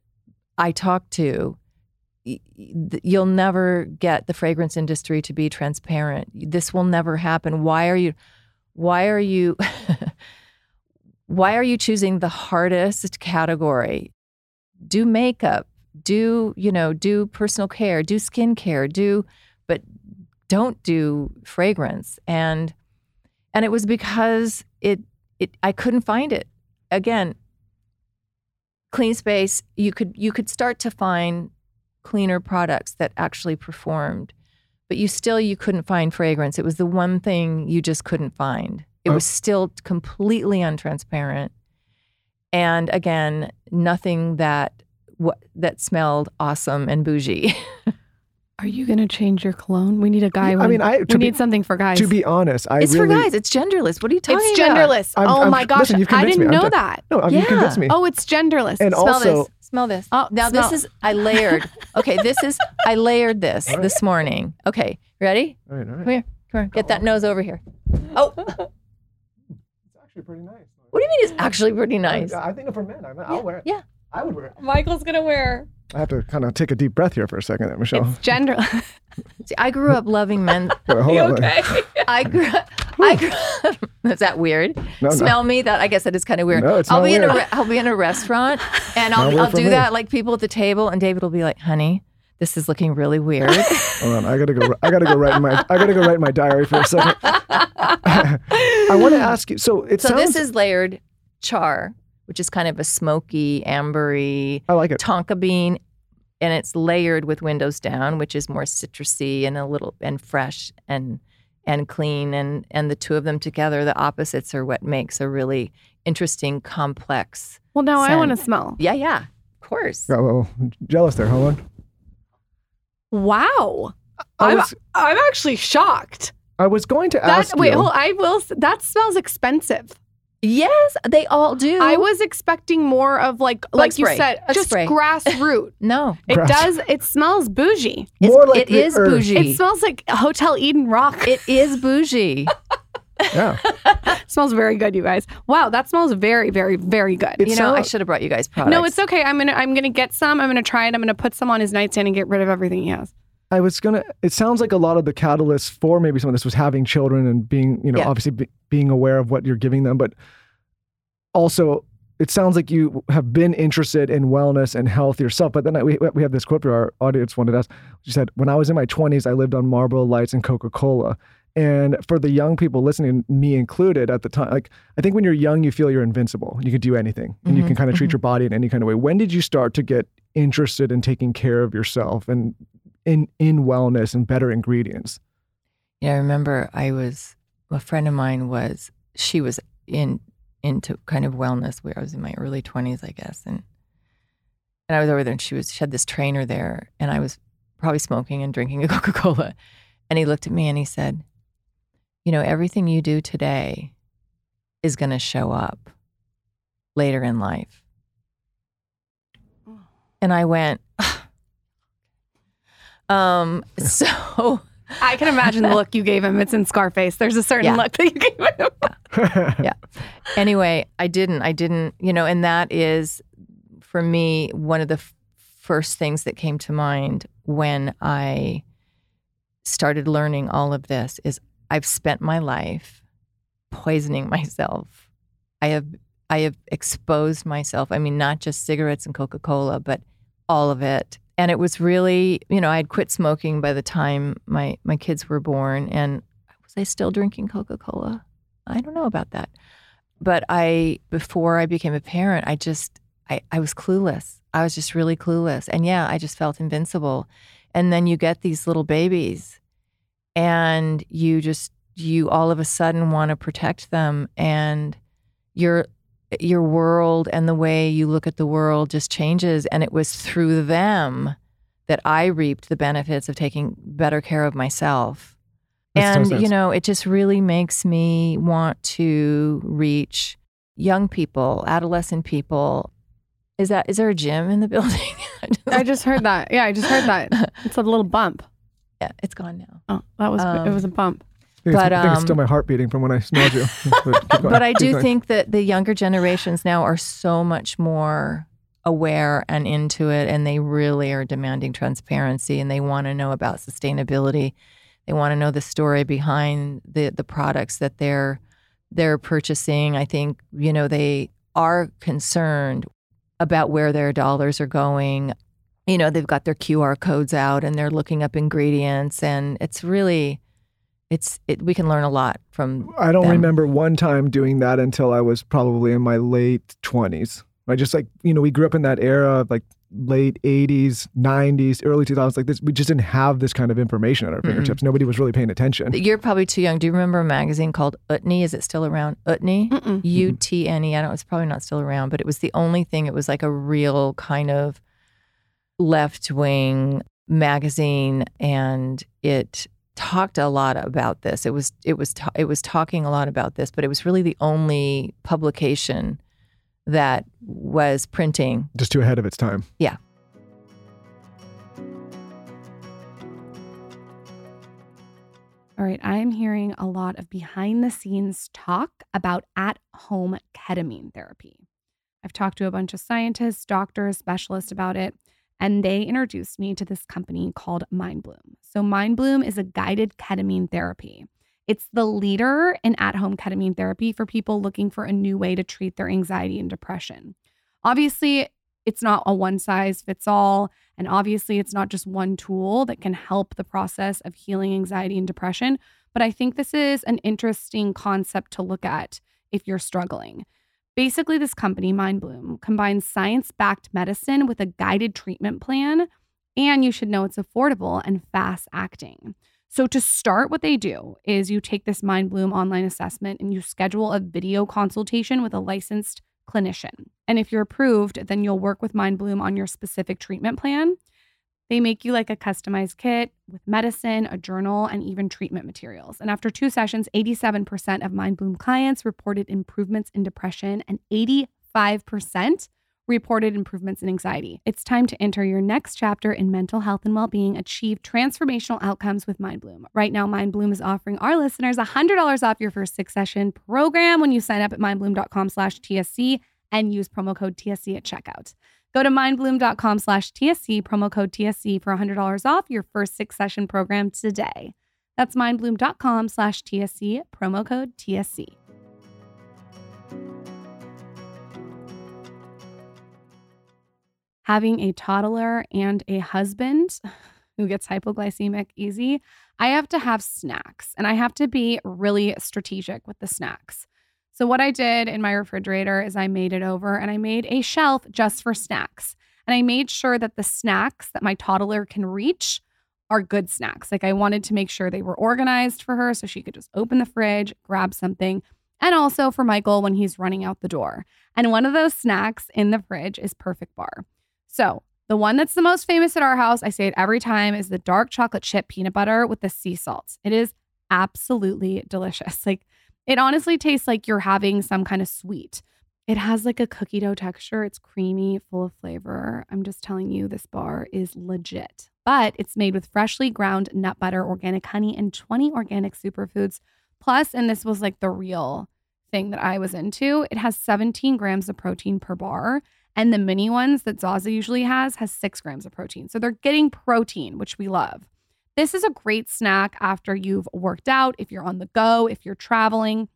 I talk to you'll never get the fragrance industry to be transparent. This will never happen. Why are you why are you why are you choosing the hardest category? Do makeup do you know do personal care do skincare do but don't do fragrance. And and it was because it it I couldn't find it. Again clean space you could you could start to find cleaner products that actually performed but you still you couldn't find fragrance. It was the one thing you just couldn't find it Oh. was still completely untransparent and again nothing that what that smelled awesome and bougie Are you going to change your cologne? We need a guy I one. mean, I- we be- need something for guys. To be honest, I it's really for guys it's genderless what are you talking it's about genderless. I'm- oh I'm- my gosh. listen, you've I didn't me. I'm know that. no, I mean, you Yeah. convinced me. Oh, it's genderless. And smell also- this. Smell this. Oh, now smell. this is I layered. Okay, this is I layered this All right. this morning. Okay, ready? All right, all right. Come here. Come here. Get that nose over here. Oh, what It's actually pretty nice. What do you mean? It's actually pretty nice. I think for men, I mean, I'll wear it. yeah. I would wear it. Michael's going to wear. I have to kind of take a deep breath here for a second, there, Michelle. It's genderless. See, I grew up loving men. Gotta hold on. wait. I grew. Up, I grew. Up, is that weird? No, no. Smell me? That I guess that is kind of weird. No, it's I'll not be in a weird. re- I'll be in a restaurant and I'll I'll do me. that like people at the table and David will be like, "Honey, this is looking really weird." Hold on, I gotta go. I gotta go write in my. I gotta go write in my diary for a second. I want to ask you. So it so sounds. this is layered char, which is kind of a smoky, ambery I like it. tonka bean, and it's layered with windows down, which is more citrusy and a little and fresh and and clean and and the two of them together, the opposites are what makes a really interesting, complex. Well, now I want to smell. Yeah, yeah, of course. Oh, well, jealous there. Hold on. Wow. I I'm. I'm actually shocked. I was going to ask. That ask wait, you. hold, I will. That smells expensive. Yes, they all do. I was expecting more of like, like you said, Bug just spray. grassroot. no. It Grass- does. It smells bougie. It's, More like it the is earth. bougie. It smells like Hotel Eden Rock. it is bougie. yeah. smells very good, you guys. Wow, that smells very, very, very good. It you know, I should have brought you guys products. no, it's okay. I'm gonna I'm gonna get some. I'm gonna try it. I'm gonna put some on his nightstand and get rid of everything he has. I was gonna. It sounds like a lot of the catalyst for maybe some of this was having children and being, you know, Yeah. obviously be, being aware of what you're giving them, but also it sounds like you have been interested in wellness and health yourself. But then I, we we have this quote for our audience wanted us. She said, "When I was in my 20s, I lived on Marlboro Lights and Coca Cola." And for the young people listening, me included at the time, like I think when you're young, you feel you're invincible. You can do anything, and you Mhm, can kind of treat mhm. your body in any kind of way. When did you start to get interested in taking care of yourself and in in wellness and better ingredients? Yeah, I remember I was a friend of mine was she was in into kind of wellness where I was in my early twenties, I guess, and and I was over there and she was she had this trainer there and I was probably smoking and drinking a Coca Cola, and he looked at me and he said, "You know, everything you do today is going to show up later in life." And I went, um, so. I can imagine the look you gave him. It's in Scarface. There's a certain Yeah. look that you gave him. Yeah. Anyway, I didn't. I didn't, you know, and that is for me, one of the f- first things that came to mind when I started learning all of this is I've spent my life poisoning myself. I have I have exposed myself. I mean, not just cigarettes and Coca Cola, but all of it. And it was really, you know, I had quit smoking by the time my my kids were born, and was I still drinking Coca Cola? I don't know about that. But I, before I became a parent, I just, I, I was clueless. I was just really clueless. And yeah, I just felt invincible. And then you get these little babies and you just, you all of a sudden want to protect them and your your world and the way you look at the world just changes and it was through them that I reaped the benefits of taking better care of myself and, you know, it just really makes me want to reach young people, adolescent people. Is that is there a gym in the building? I just heard that. Yeah, I just heard that. It's a little bump. Yeah, it's gone now. Oh, that was um, it was a bump. I but I think it's still um, my heart beating from when I smelled you. but, but I do think that the younger generations now are so much more aware and into it, and they really are demanding transparency, and they want to know about sustainability they want to know the story behind the the products that they're they're purchasing. I think you know they are concerned about where their dollars are going. You know, they've got their QR codes out and they're looking up ingredients and it's really it's it, we can learn a lot from I don't them. remember one time doing that until I was probably in my late 20s. I just like, you know, we grew up in that era of like late 80s, 90s, early 2000s, like this, we just didn't have this kind of information at our fingertips. Nobody was really paying attention. You're probably too young. Do you remember a magazine called Utne? Is it still around? Utne? U T N E. I don't know. It's probably not still around, but it was the only thing. It was like a real kind of left wing magazine, and it talked a lot about this. It was it was ta- it was talking a lot about this, but it was really the only publication that was printing. Just too ahead of its time. Yeah. All right, I'm hearing a lot of behind the scenes talk about at home ketamine therapy. I've talked to a bunch of scientists, doctors, specialists about it, and they introduced me to this company called MindBloom. So, MindBloom is a guided ketamine therapy. It's the leader in at home ketamine therapy for people looking for a new way to treat their anxiety and depression. Obviously, it's not a one size fits all. And obviously, it's not just one tool that can help the process of healing anxiety and depression. But I think this is an interesting concept to look at if you're struggling. Basically, this company, MindBloom, combines science backed medicine with a guided treatment plan. And you should know it's affordable and fast acting. So, to start, what they do is you take this MindBloom online assessment and you schedule a video consultation with a licensed clinician. And if you're approved, then you'll work with MindBloom on your specific treatment plan. They make you like a customized kit with medicine, a journal, and even treatment materials. And after two sessions, 87% of MindBloom clients reported improvements in depression and 85% reported improvements in anxiety. It's time to enter your next chapter in mental health and well-being, achieve transformational outcomes with MindBloom. Right now, MindBloom is offering our listeners $100 off your first six-session program when you sign up at mindbloom.com slash TSC and use promo code TSC at checkout. Go to mindbloom.com slash TSC, promo code TSC for $100 off your first six-session program today. That's mindbloom.com slash TSC, promo code TSC. having a toddler and a husband who gets hypoglycemic easy, I have to have snacks and I have to be really strategic with the snacks. So, what I did in my refrigerator is I made it over and I made a shelf just for snacks. And I made sure that the snacks that my toddler can reach are good snacks. Like, I wanted to make sure they were organized for her so she could just open the fridge, grab something, and also for Michael when he's running out the door. And one of those snacks in the fridge is Perfect Bar. So, the one that's the most famous at our house, I say it every time, is the dark chocolate chip peanut butter with the sea salt. It is absolutely delicious. Like, it honestly tastes like you're having some kind of sweet. It has like a cookie dough texture. It's creamy, full of flavor. I'm just telling you, this bar is legit. But it's made with freshly ground nut butter, organic honey, and 20 organic superfoods. Plus, and this was like the real thing that I was into, it has 17 grams of protein per bar And the mini ones that Zaza usually has has six grams of protein. So they're getting protein, which we love. This is a great snack after you've worked out, if you're on the go, if you're traveling.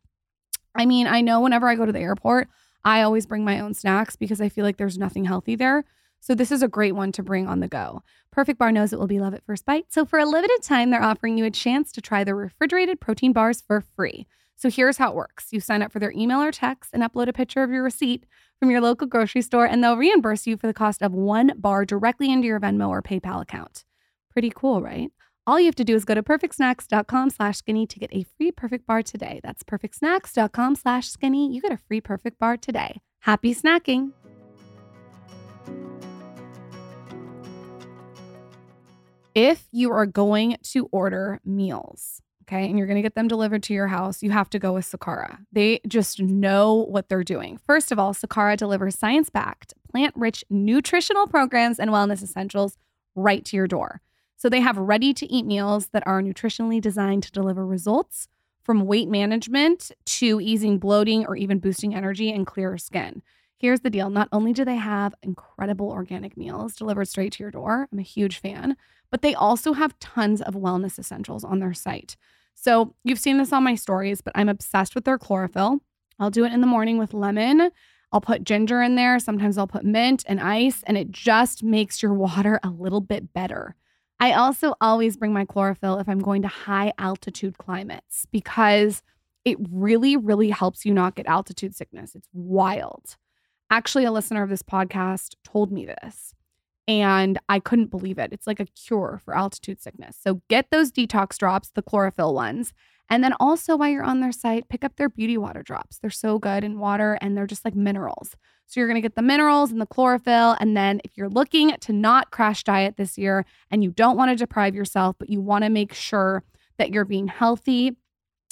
I mean, I know whenever I go to the airport, I always bring my own snacks because I feel like there's nothing healthy there. So this is a great one to bring on the go. Perfect Bar knows it will be love at first bite. So for a limited time, they're offering you a chance to try their refrigerated protein bars for free. So here's how it works. You sign up for their email or text and upload a picture of your receipt from your local grocery store, and they'll reimburse you for the cost of one bar directly into your Venmo or PayPal account. Pretty cool, right? All you have to do is go to perfectsnacks.com slash skinny to get a free perfect bar today. That's perfectsnacks.com slash skinny. You get a free perfect bar today. Happy snacking. If you are going to order meals, okay, and you're going to get them delivered to your house, you have to go with Sakara. They just know what they're doing. First of all, Sakara delivers science backed, plant rich nutritional programs and wellness essentials right to your door. So they have ready to eat meals that are nutritionally designed to deliver results from weight management to easing bloating or even boosting energy and clearer skin. Here's the deal not only do they have incredible organic meals delivered straight to your door, I'm a huge fan, but they also have tons of wellness essentials on their site. So you've seen this on my stories, but I'm obsessed with their chlorophyll. I'll do it in the morning with lemon. I'll put ginger in there. Sometimes I'll put mint and ice, and it just makes your water a little bit better. I also always bring my chlorophyll if I'm going to high altitude climates because it really, really helps you not get altitude sickness. It's wild. Actually, a listener of this podcast told me this, and I couldn't believe it. It's like a cure for altitude sickness. So get those detox drops, the chlorophyll ones. And then also, while you're on their site, pick up their beauty water drops. They're so good in water and they're just like minerals. So you're to get the minerals and the chlorophyll. And then if you're looking to not crash diet this year and you don't want to deprive yourself, but you want to make sure that you're being healthy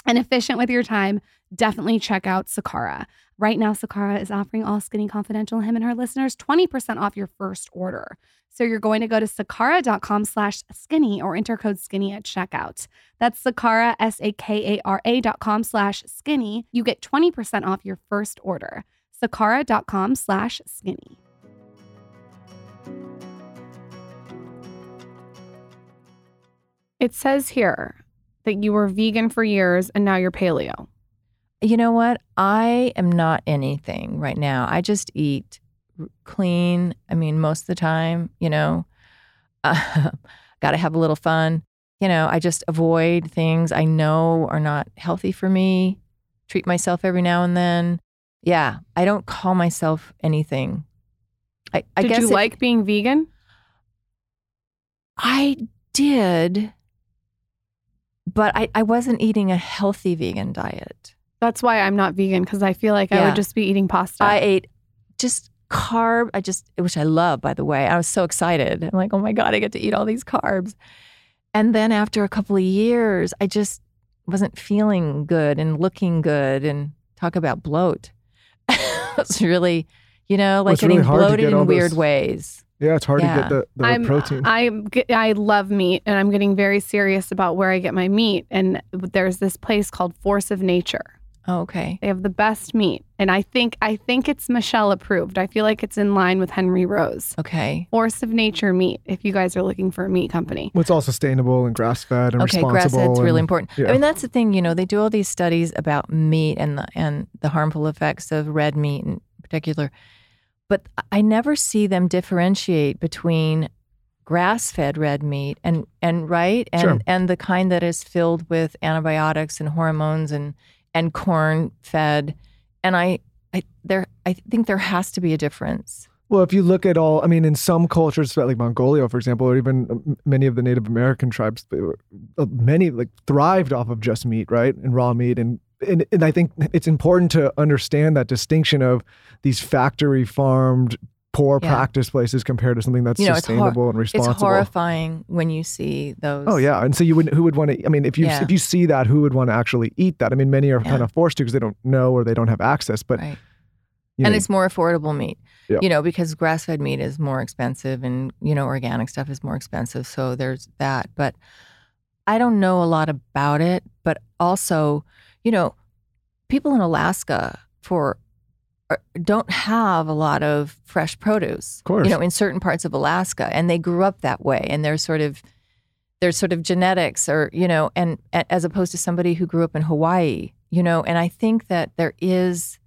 and efficient with your time, definitely check out Sakara. Right now, Sakara is offering all Skinny Confidential, him and her listeners, 20% off your first order. So you're going to go to sakara.com slash skinny or enter code skinny at checkout. That's Sakara, S-A-K-A-R-A dot com slash skinny. You get 20% off your first order. Sakara.com slash skinny. It says here that you were vegan for years and now you're paleo. You know what? I am not anything right now. I just eat clean. I mean, most of the time, you know, uh, got to have a little fun. You know, I just avoid things I know are not healthy for me, treat myself every now and then. Yeah, I don't call myself anything. I, I Did guess you it- like being vegan? I did, but I, I wasn't eating a healthy vegan diet. That's why I'm not vegan because I feel like I would just be eating pasta. I ate just carb. I just, which I love, by the way. I was so excited. I'm like, oh my God, I get to eat all these carbs. And then after a couple of years, I just wasn't feeling good and looking good and talk about bloat. it's really, you know, like it's really getting hard to bloated get in weird those- ways. Yeah, it's hard Yeah. to get the, the I'm, protein. I'm I love meat and I'm getting very serious about where I get my meat. And there's this place called Force of Nature. Oh, okay. They have the best meat. And I think I think it's Michelle approved. I feel like it's in line with Henry Rose. Okay. Force of Nature meat, if you guys are looking for a meat company. Well, it's all sustainable and grass fed and Okay, grass responsible. fed's really important. yeah. I mean, that's the thing. You know, they do all these studies about meat and the and the harmful effects of red meat in particular, but I never see them differentiate between grass-fed red meat and and right and Sure. and the kind that is filled with antibiotics and hormones and and corn-fed. And I I there I think there has to be a difference. Well, if you look at all, I mean, in some cultures, like Mongolia, for example, or even um, many of the Native American tribes, were, uh, many like thrived off of just meat, right, and raw meat, and, and and I think it's important to understand that distinction of these factory farmed, poor Yeah. practice places compared to something that's You know, it's hor- sustainable and responsible. It's horrifying when you see those. Oh yeah, and so you would who would want to? I mean, if you Yeah. if you see that, who would want to actually eat that? I mean, many are Yeah. kind of forced to because they don't know or they don't have access. But Right. and know, it's more affordable meat. You know, because grass fed meat is more expensive and, you know, organic stuff is more expensive. So there's that. But I don't know a lot about it. But also, you know, people in Alaska for uh, don't have a lot of fresh produce. Of course. You know, in certain parts of Alaska, and they grew up that way, and they're sort of their sort of genetics, or you know, and as opposed to somebody who grew up in Hawaii. You know, and I think that there is,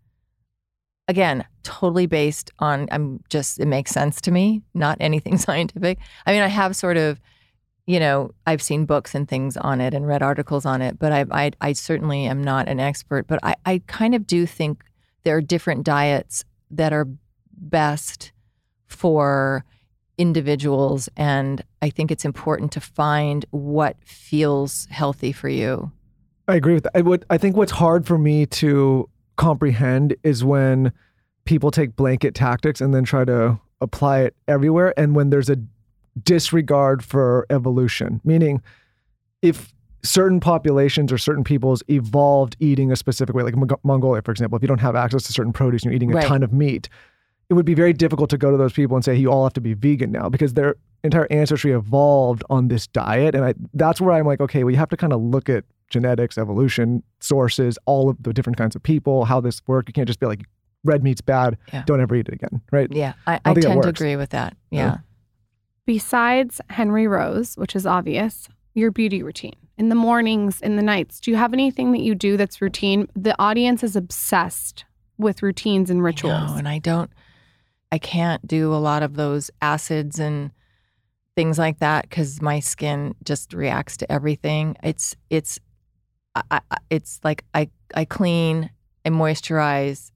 again, totally based on. I'm just it makes sense to me, not anything scientific. I mean, I have sort of you know, I've seen books and things on it and read articles on it, but I, I, I certainly am not an expert. But I, I kind of do think there are different diets that are best for individuals. And I think it's important to find what feels healthy for you. I agree with that. I would I think what's hard for me to comprehend is when people take blanket tactics and then try to apply it everywhere and when there's a disregard for evolution, meaning if certain populations or certain peoples evolved eating a specific way, like Mong- Mongolia, for example, if you don't have access to certain produce and you're eating a Right. ton of meat, it would be very difficult to go to those people and say, you all have to be vegan now because their entire ancestry evolved on this diet. And I, that's where I'm like, okay, well, you have to kind of look at genetics, evolution, sources, all of the different kinds of people, how this work. You can't just be like, red meat's bad, Yeah. don't ever eat it again, right? Yeah, I, I I, tend to agree with that. Yeah. Yeah. Besides Henry Rose, which is obvious, your beauty routine in the mornings, in the nights, do you have anything that you do that's routine? The audience is obsessed with routines and rituals. No, and I don't, I can't do a lot of those acids and things like that because my skin just reacts to everything. It's, it's, I, I, it's like I, I clean, I moisturize.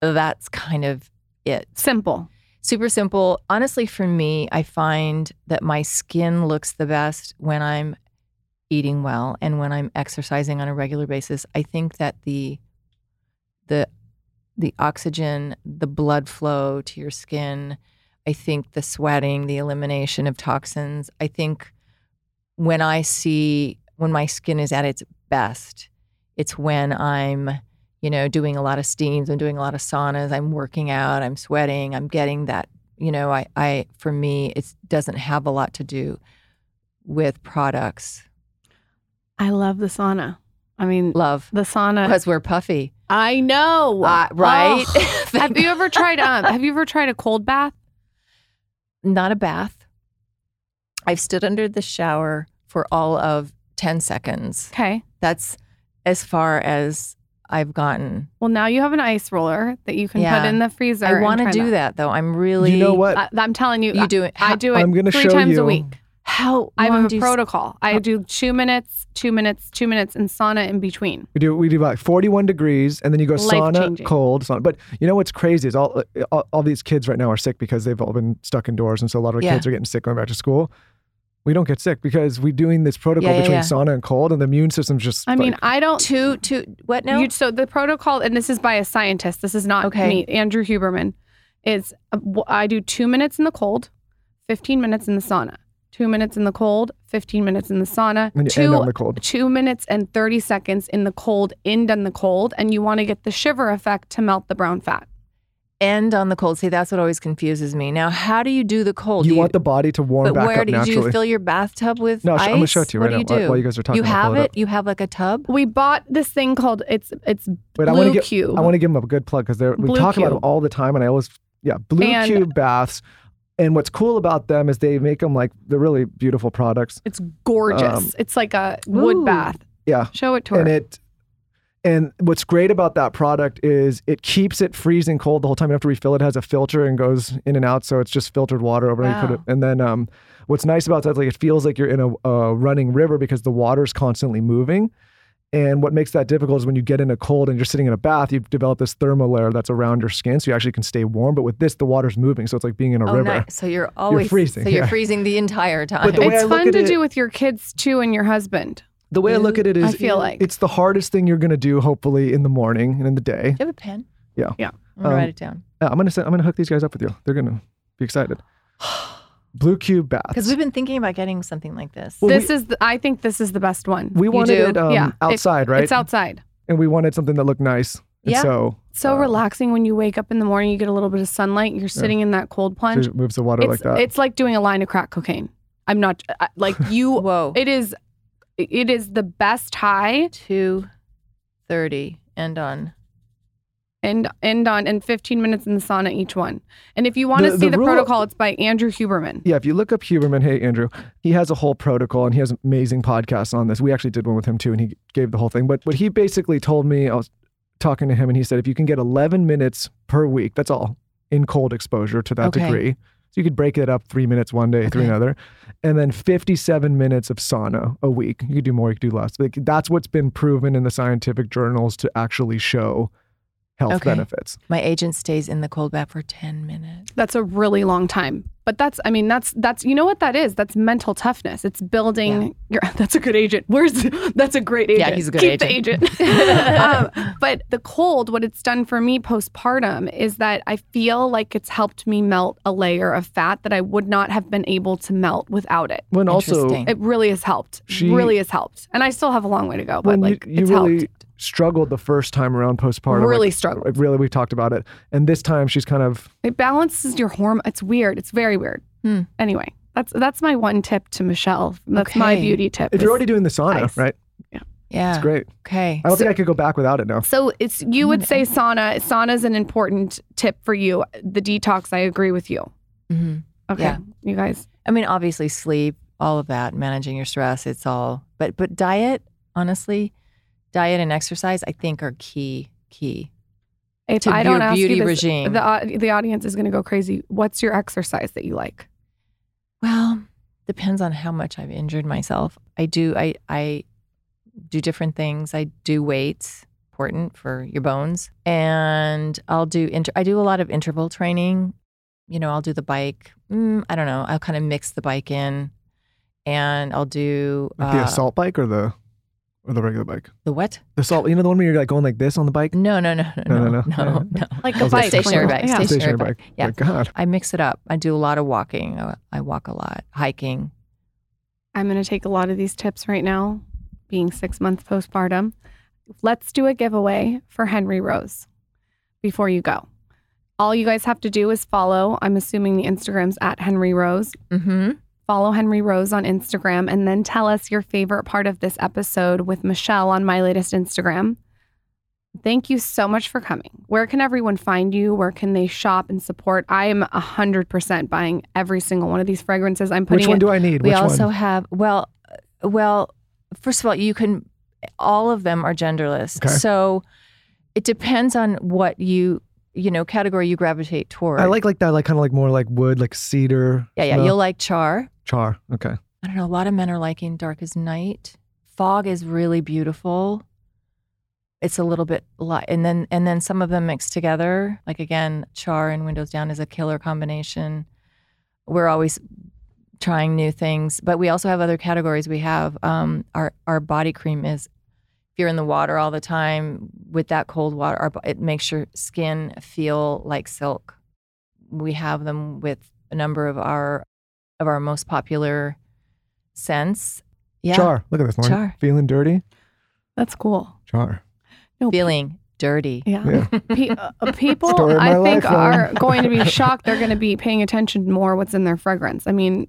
That's kind of it. Simple. Super simple. Honestly, for me, I find that my skin looks the best when I'm eating well and when I'm exercising on a regular basis. I think that the the the oxygen, the blood flow to your skin, I think the sweating, the elimination of toxins, I think when I see when my skin is at its best, it's when I'm you know, doing a lot of steams, I'm doing a lot of saunas, I'm working out, I'm sweating, I'm getting that, you know, I, I for me, it doesn't have a lot to do with products. I love the sauna. I mean, Love. the sauna. Because we're puffy. I know. Uh, right? Oh. have you ever tried um have you ever tried a cold bath? Not a bath. I've stood under the shower for all of 10 seconds. Okay. That's as far as I've gotten. Well, now you have an ice roller that you can Yeah. put in the freezer. I want to do that. though. I'm really. You know what? I, I'm telling you, You do it. I How- do it I'm gonna three show times a you- week. How I long have do a you- protocol. I do two minutes, two minutes, two minutes, and sauna in between. We do we do about 41 degrees and then you go sauna, Life-changing. cold, sauna. But you know what's crazy is all, uh, all all these kids right now are sick because they've all been stuck indoors and so a lot of Yeah. kids are getting sick going back to school. We don't get sick because we're doing this protocol Yeah, yeah, between yeah. sauna and cold and the immune system's just I mean, I don't. Two, two, what now? You, so the protocol, and this is by a scientist. This is not Okay. me. Andrew Huberman is. uh, w- I do two minutes in the cold, fifteen minutes in the sauna. Two minutes in the cold, fifteen minutes in the sauna. When you two, end on the cold. Two minutes and thirty seconds in the cold, end on the cold, and you want to get the shiver effect to melt the brown fat. End on the cold. See, that's what always confuses me. Now, how do you do the cold? you Do want the body to warm but back where up do you, do naturally. you fill your bathtub with No, ice? I'm gonna show it to you what right do now you do? while- while you guys are talking, You have it it. You have like a tub. We bought this thing called it's it's Wait, I Blue want to give Cube. I want to give them a good plug because we Blue talk about them all the time, and I always yeah blue And- cube baths. And what's cool about them is they make them like they're really beautiful products. it's gorgeous. Um, it's like a wood Ooh. bath. Yeah, Show it to her. and it and what's great about that product is it keeps it freezing cold the whole time. You don't have to refill it. It has a filter and goes in and out, so it's just filtered water over. and You put it, and then um, what's nice about that is like it feels like you're in a, a running river because the water's constantly moving. And what makes that difficult is when you get in a cold and you're sitting in a bath, you've developed this thermal layer that's around your skin, so you actually can stay warm. But with this, the water's moving, so it's like being in a oh, river. nice. So you're always freezing, So you're freezing the entire time. The it's fun to it- do with your kids too and your husband. The way I look at it is, I feel like. it's the hardest thing you're going to do, hopefully, in the morning and in the day. do you have a pen? Yeah. Yeah. I'm gonna Um, write it down Yeah, I'm gonna send, I'm gonna hook these guys up with you. They're gonna be excited. Blue Cube bath. because we've been thinking about getting something like this. Well, this we- is the, I think this is the best one. we wanted do? it um, yeah. It- outside, right? It's outside. and we wanted something that looked nice. And Yeah. So So uh, relaxing when you wake up in the morning, you get a little bit of sunlight, you're sitting in that cold so plunge. it moves the water it's, like that. it's like doing a line of crack cocaine. I'm not I- like you. Whoa. It is. It is the best high. Two thirty and on. end end on and 15 minutes in the sauna each one. And if you want to see the the rule- protocol, it's by Andrew Huberman. Yeah, if you look up Huberman, hey Andrew, he has a whole protocol and he has amazing podcasts on this. We actually did one with him too, and he gave the whole thing. But what he basically told me, I was talking to him, and he said if you can get 11 minutes per week, that's all in cold exposure to that Okay. degree. So you could break it up three minutes one day, three another, and then 57 minutes of sauna a week. You could do more, you could do less. Like, that's what's been proven in the scientific journals to actually show health Okay. benefits. My agent stays in the cold bath for 10 minutes. That's a really long time. But that's I mean that's that's you know what that is? That's mental toughness. It's building your that's a good agent. Where's that's a great agent. Yeah, he's a good Keep agent. the agent. um, but the cold what it's done for me postpartum is that I feel like it's helped me melt a layer of fat that I would not have been able to melt without it. When also, It really has helped. She- really has helped. And I still have a long way to go, but when like you, you it's really helped. Struggled the first time around postpartum, Really like, struggled. Like really, we talked about it, and this time she's kind of It balances your hormone. It's weird. It's very weird. Hmm. Anyway, that's that's my one tip to Michelle. That's my beauty tip. if you're already doing the sauna, ice. right? Yeah. It's great. Okay. I don't think I could go back without it now. So it's you would say sauna. Sauna is an important tip for you. The detox, I agree with you. hmm Okay, Yeah. you guys. I mean, obviously, sleep, all of that, managing your stress, it's all, but, but diet, honestly, diet and exercise, I think are key, key. If To I don't your ask beauty you this, regime. the the audience is going to go crazy. What's your exercise that you like? Well, depends on how much I've injured myself. I do, I, I do different things. I do weights, important for your bones. And I'll do, inter- I do a lot of interval training. You know, I'll do the bike. Mm, I don't know. I'll kind of mix the bike in and I'll do Like the uh, assault bike or the or the regular bike. the what? The assault, you know, the one where you're like going like this on the bike. No, no, no, no, No, no, no, no, no. no. Like I a was like, bike, stationary bike, yeah. stationary bike. Yeah. My God. I mix it up. I do a lot of walking. I, I walk a lot, hiking. I'm going to take a lot of these tips right now, being six months postpartum. Let's do a giveaway for Henry Rose before you go. All you guys have to do is follow. I'm assuming the Instagram's at Henry Rose. Mm-hmm. Follow Henry Rose on Instagram and then tell us your favorite part of this episode with Michelle on my latest Instagram. Thank you so much for coming. Where can everyone find you? Where can they shop and support? I am 100% buying every single one of these fragrances. I'm putting in. Which one it- do I need? We Which also one? have well, well. First of all, you can. All of them are genderless, Okay. so it depends on what you you know category you gravitate toward. I like like that, like kind of like more like wood, like cedar. Yeah, yeah. smell. You'll like char. char. Okay. I don't know. A lot of men are liking dark as night. Fog is really beautiful. It's a little bit light, and then and then some of them mixed together. Like again, char and windows down is a killer combination. We're always trying new things, but we also have other categories. We have um, our our body cream is if you're in the water all the time with that cold water, our, it makes your skin feel like silk. We have them with a number of our of our most popular scents. Yeah, Char. Look at this, Lauryn. Char. Feeling dirty. That's cool. Char. No, feeling dirty. Yeah. Yeah. Pe- uh, people, Story of my I think, life, are going to be shocked. They're going to be paying attention more what's in their fragrance. I mean,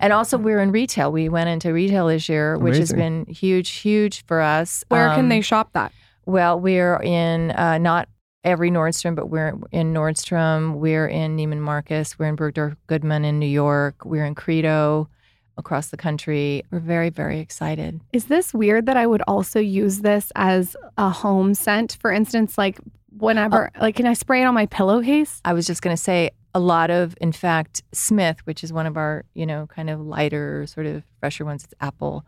And also, we're in retail. We went into retail this year, which has been huge, huge for us. where can Um, they shop that? Well, we're in uh, not every Nordstrom, but we're in Nordstrom. We're in Neiman Marcus. We're in Bergdorf Goodman in New York. We're in Credo across the country. We're very, very excited. Is this weird that I would also use this as a home scent? For instance, like whenever, Uh, like, can I spray it on my pillowcase? I was just going to say a lot of, in fact, Smith, which is one of our, you know, kind of lighter, sort of fresher ones. It's Apple.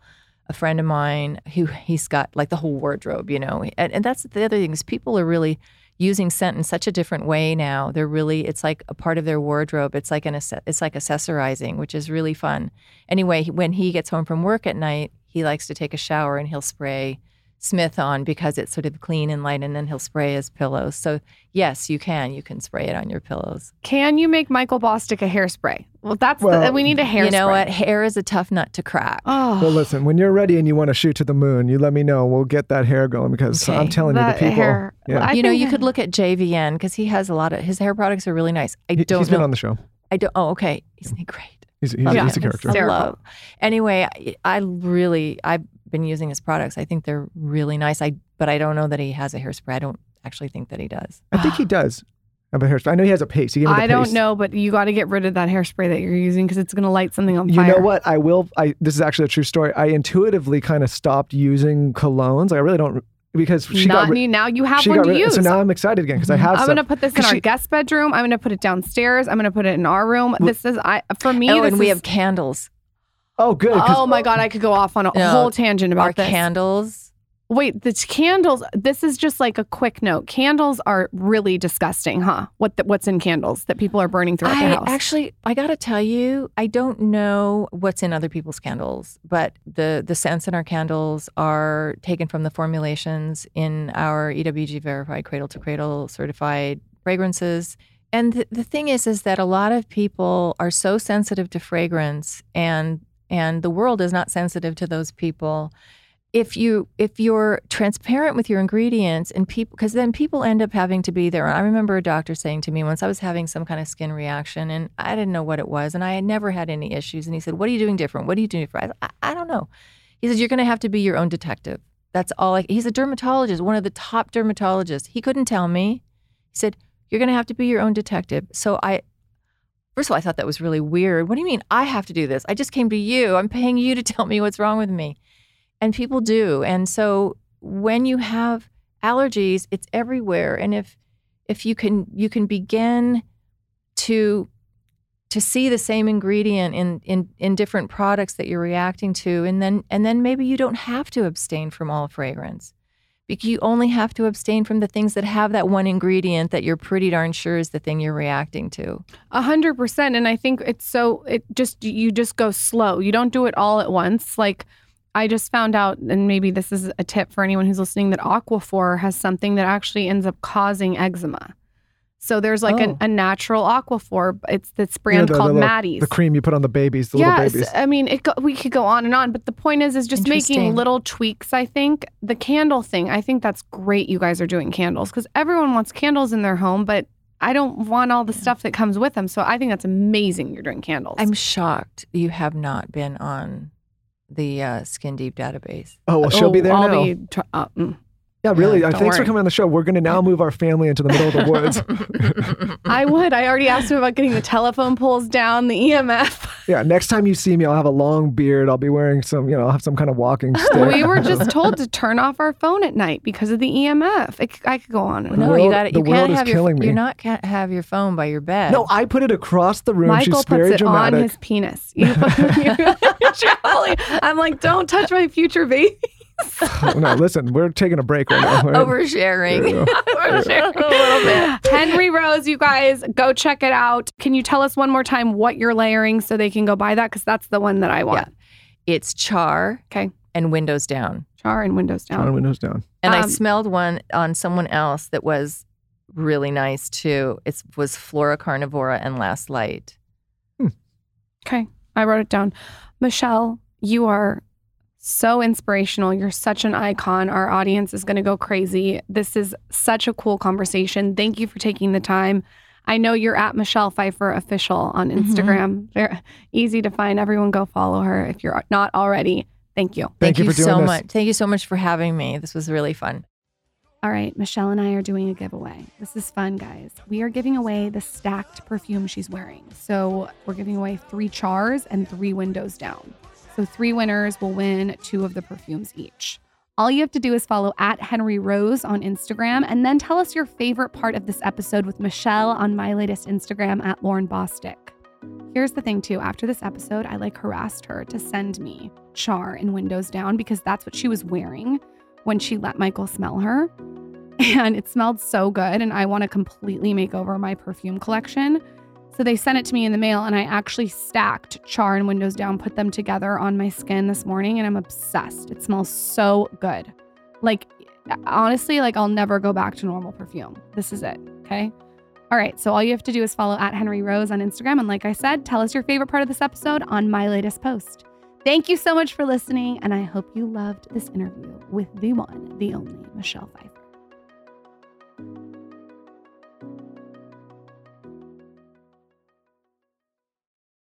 A friend of mine who he's got like the whole wardrobe, you know, and, and that's the other thing is people are really using scent in such a different way now. They're really, it's like a part of their wardrobe. It's like an, it's like accessorizing, which is really fun. Anyway, when he gets home from work at night, he likes to take a shower and he'll spray Smith on because it's sort of clean and light, and then he'll spray his pillows. So yes, you can. You can spray it on your pillows. Can you make Michael Bosstick a hairspray? Well, that's Well, the, we need a hairspray. You know what? Hair is a tough nut to crack. Oh, Well, listen, when you're ready and you want to shoot to the moon, you let me know. We'll get that hair going because Okay. I'm telling you, the people. hair. Yeah. I you know, you that- could look at JVN because he has a lot of his hair products are really nice. I He, don't has know. been on the show. I don't. Oh, okay. Isn't he great? He's, he's, Yeah. he's a character. I love. Anyway, I, I really I've been using his products. I think they're really nice. I but I don't know that he has a hairspray. I don't actually think that he does. I think he does have a hairspray. I know he has a paste. He gave me the I don't paste. know, but you got to get rid of that hairspray that you're using because it's going to light something on fire. You fire. know what? I will. I this is actually a true story. I intuitively kind of stopped using colognes. Like I really don't because she Not got rid- need- now you have she one got to rid- use. So now I'm excited again because I mm-hmm. have. I'm some. gonna put this in 'Cause our she- guest bedroom. I'm gonna put it downstairs. I'm gonna put it in our room. This is I for me. oh, this and we is- have candles. Oh, good. 'cause- Oh my god, I could go off on a No, whole tangent about Our this. candles. Wait, the candles. This is just like a quick note. Candles are really disgusting, huh? What the, what's in candles that people are burning throughout the I house? actually, I gotta tell you, I don't know what's in other people's candles, but the the scents in our candles are taken from the formulations in our EWG verified cradle to cradle certified fragrances. And the, the thing is, is that a lot of people are so sensitive to fragrance, and and the world is not sensitive to those people. If you if you're transparent with your ingredients and people because then people end up having to be there. I remember a doctor saying to me once i was having some kind of skin reaction and i didn't know what it was and i had never had any issues. And he said what are you doing different? What are you doing different? I, I don't know. He said you're going to have to be your own detective. That's all I, he's a dermatologist one of the top dermatologists. He couldn't tell me. He said you're going to have to be your own detective. So i First of all, I thought that was really weird. What do you mean I have to do this? I just came to you. I'm paying you to tell me what's wrong with me and people do and so when you have allergies it's everywhere and if if you can you can begin to to see the same ingredient in in in different products that you're reacting to and then and then maybe you don't have to abstain from all fragrance because you only have to abstain from the things that have that one ingredient that you're pretty darn sure is the thing you're reacting to A hundred percent. And I think it's so it just you just go slow. You don't do it all at once. Like I just found out, and maybe this is a tip for anyone who's listening, that Aquaphor has something that actually ends up causing eczema. So there's like Oh. a, a natural Aquaphor. It's this brand the- the called little- Maddie's. The cream you put on the babies, the yes, little babies. I mean, it go, we could go on and on, but the point is, is just making little tweaks. I think the candle thing. I think that's great. You guys are doing candles because everyone wants candles in their home, but I don't want all the stuff that comes with them. So I think that's amazing. You're doing candles. i'm shocked you have not been on the uh, skin deep database oh, well, she'll be there I'll now. be tr- uh, mm. Yeah, really. Uh, don't thanks for coming on the show. We're going to now move our family into the middle of the woods. I would. I already asked him about getting the telephone poles down, the EMF. yeah, next time you see me, I'll have a long beard. I'll be wearing some, you know, I'll have some kind of walking stick. we were just told to turn off our phone at night because of the EMF. It, I could go on and The on. No, you got it. the You world can't is have your. killing me. You're not can't have your phone by your bed. No, I put it across the room. Michael She's very puts it dramatic. on his penis. You put Charlie, I'm like, don't touch my future baby. no, listen, we're taking a break right now. We're- oversharing. oversharing a little bit. Henry Rose, you guys, go check it out. Can you tell us one more time what you're layering so they can go buy that? Because that's the one that I want. It's char. Okay. And windows down. Char and windows down. Turn windows down. And I Um, smelled one on someone else that was really nice too. It was Flora Carnivora and Last Light. Okay. I wrote it down. Michelle, you are so inspirational. You're such an icon. Our audience is going to go crazy. This is such a cool conversation. Thank you for taking the time. I know you're at Michelle Pfeiffer official on Mhm. Instagram. Very easy to find. Everyone go follow her if you're not already. Thank you. Thank Thank, you you, for doing so this. much. Thank you so much for having me. This was really fun. All right, Michelle and I are doing a giveaway. This is fun, guys. We are giving away the stacked perfume she's wearing. So we're giving away three chars and three windows down. So three winners will win two of the perfumes each. All you have to do is follow at Henry Rose on Instagram and then tell us your favorite part of this episode with Michelle on my latest Instagram at Lauryn Bosstick. Here's the thing, too. After this episode, I like harassed her to send me char and windows down because that's what she was wearing when she let Michael smell her. And it smelled so good. And I want to completely make over my perfume collection. So they sent it to me in the mail, and I actually stacked char and windows down, put them together on my skin this morning, and I'm obsessed. It smells so good. Like, honestly, like I'll never go back to normal perfume. This is it. Okay. All right. So all you have to do is follow at Henry Rose on Instagram. And like I said, tell us your favorite part of this episode on my latest post. Thank you so much for listening. And I hope you loved this interview with the one, the only Michelle Pfeiffer.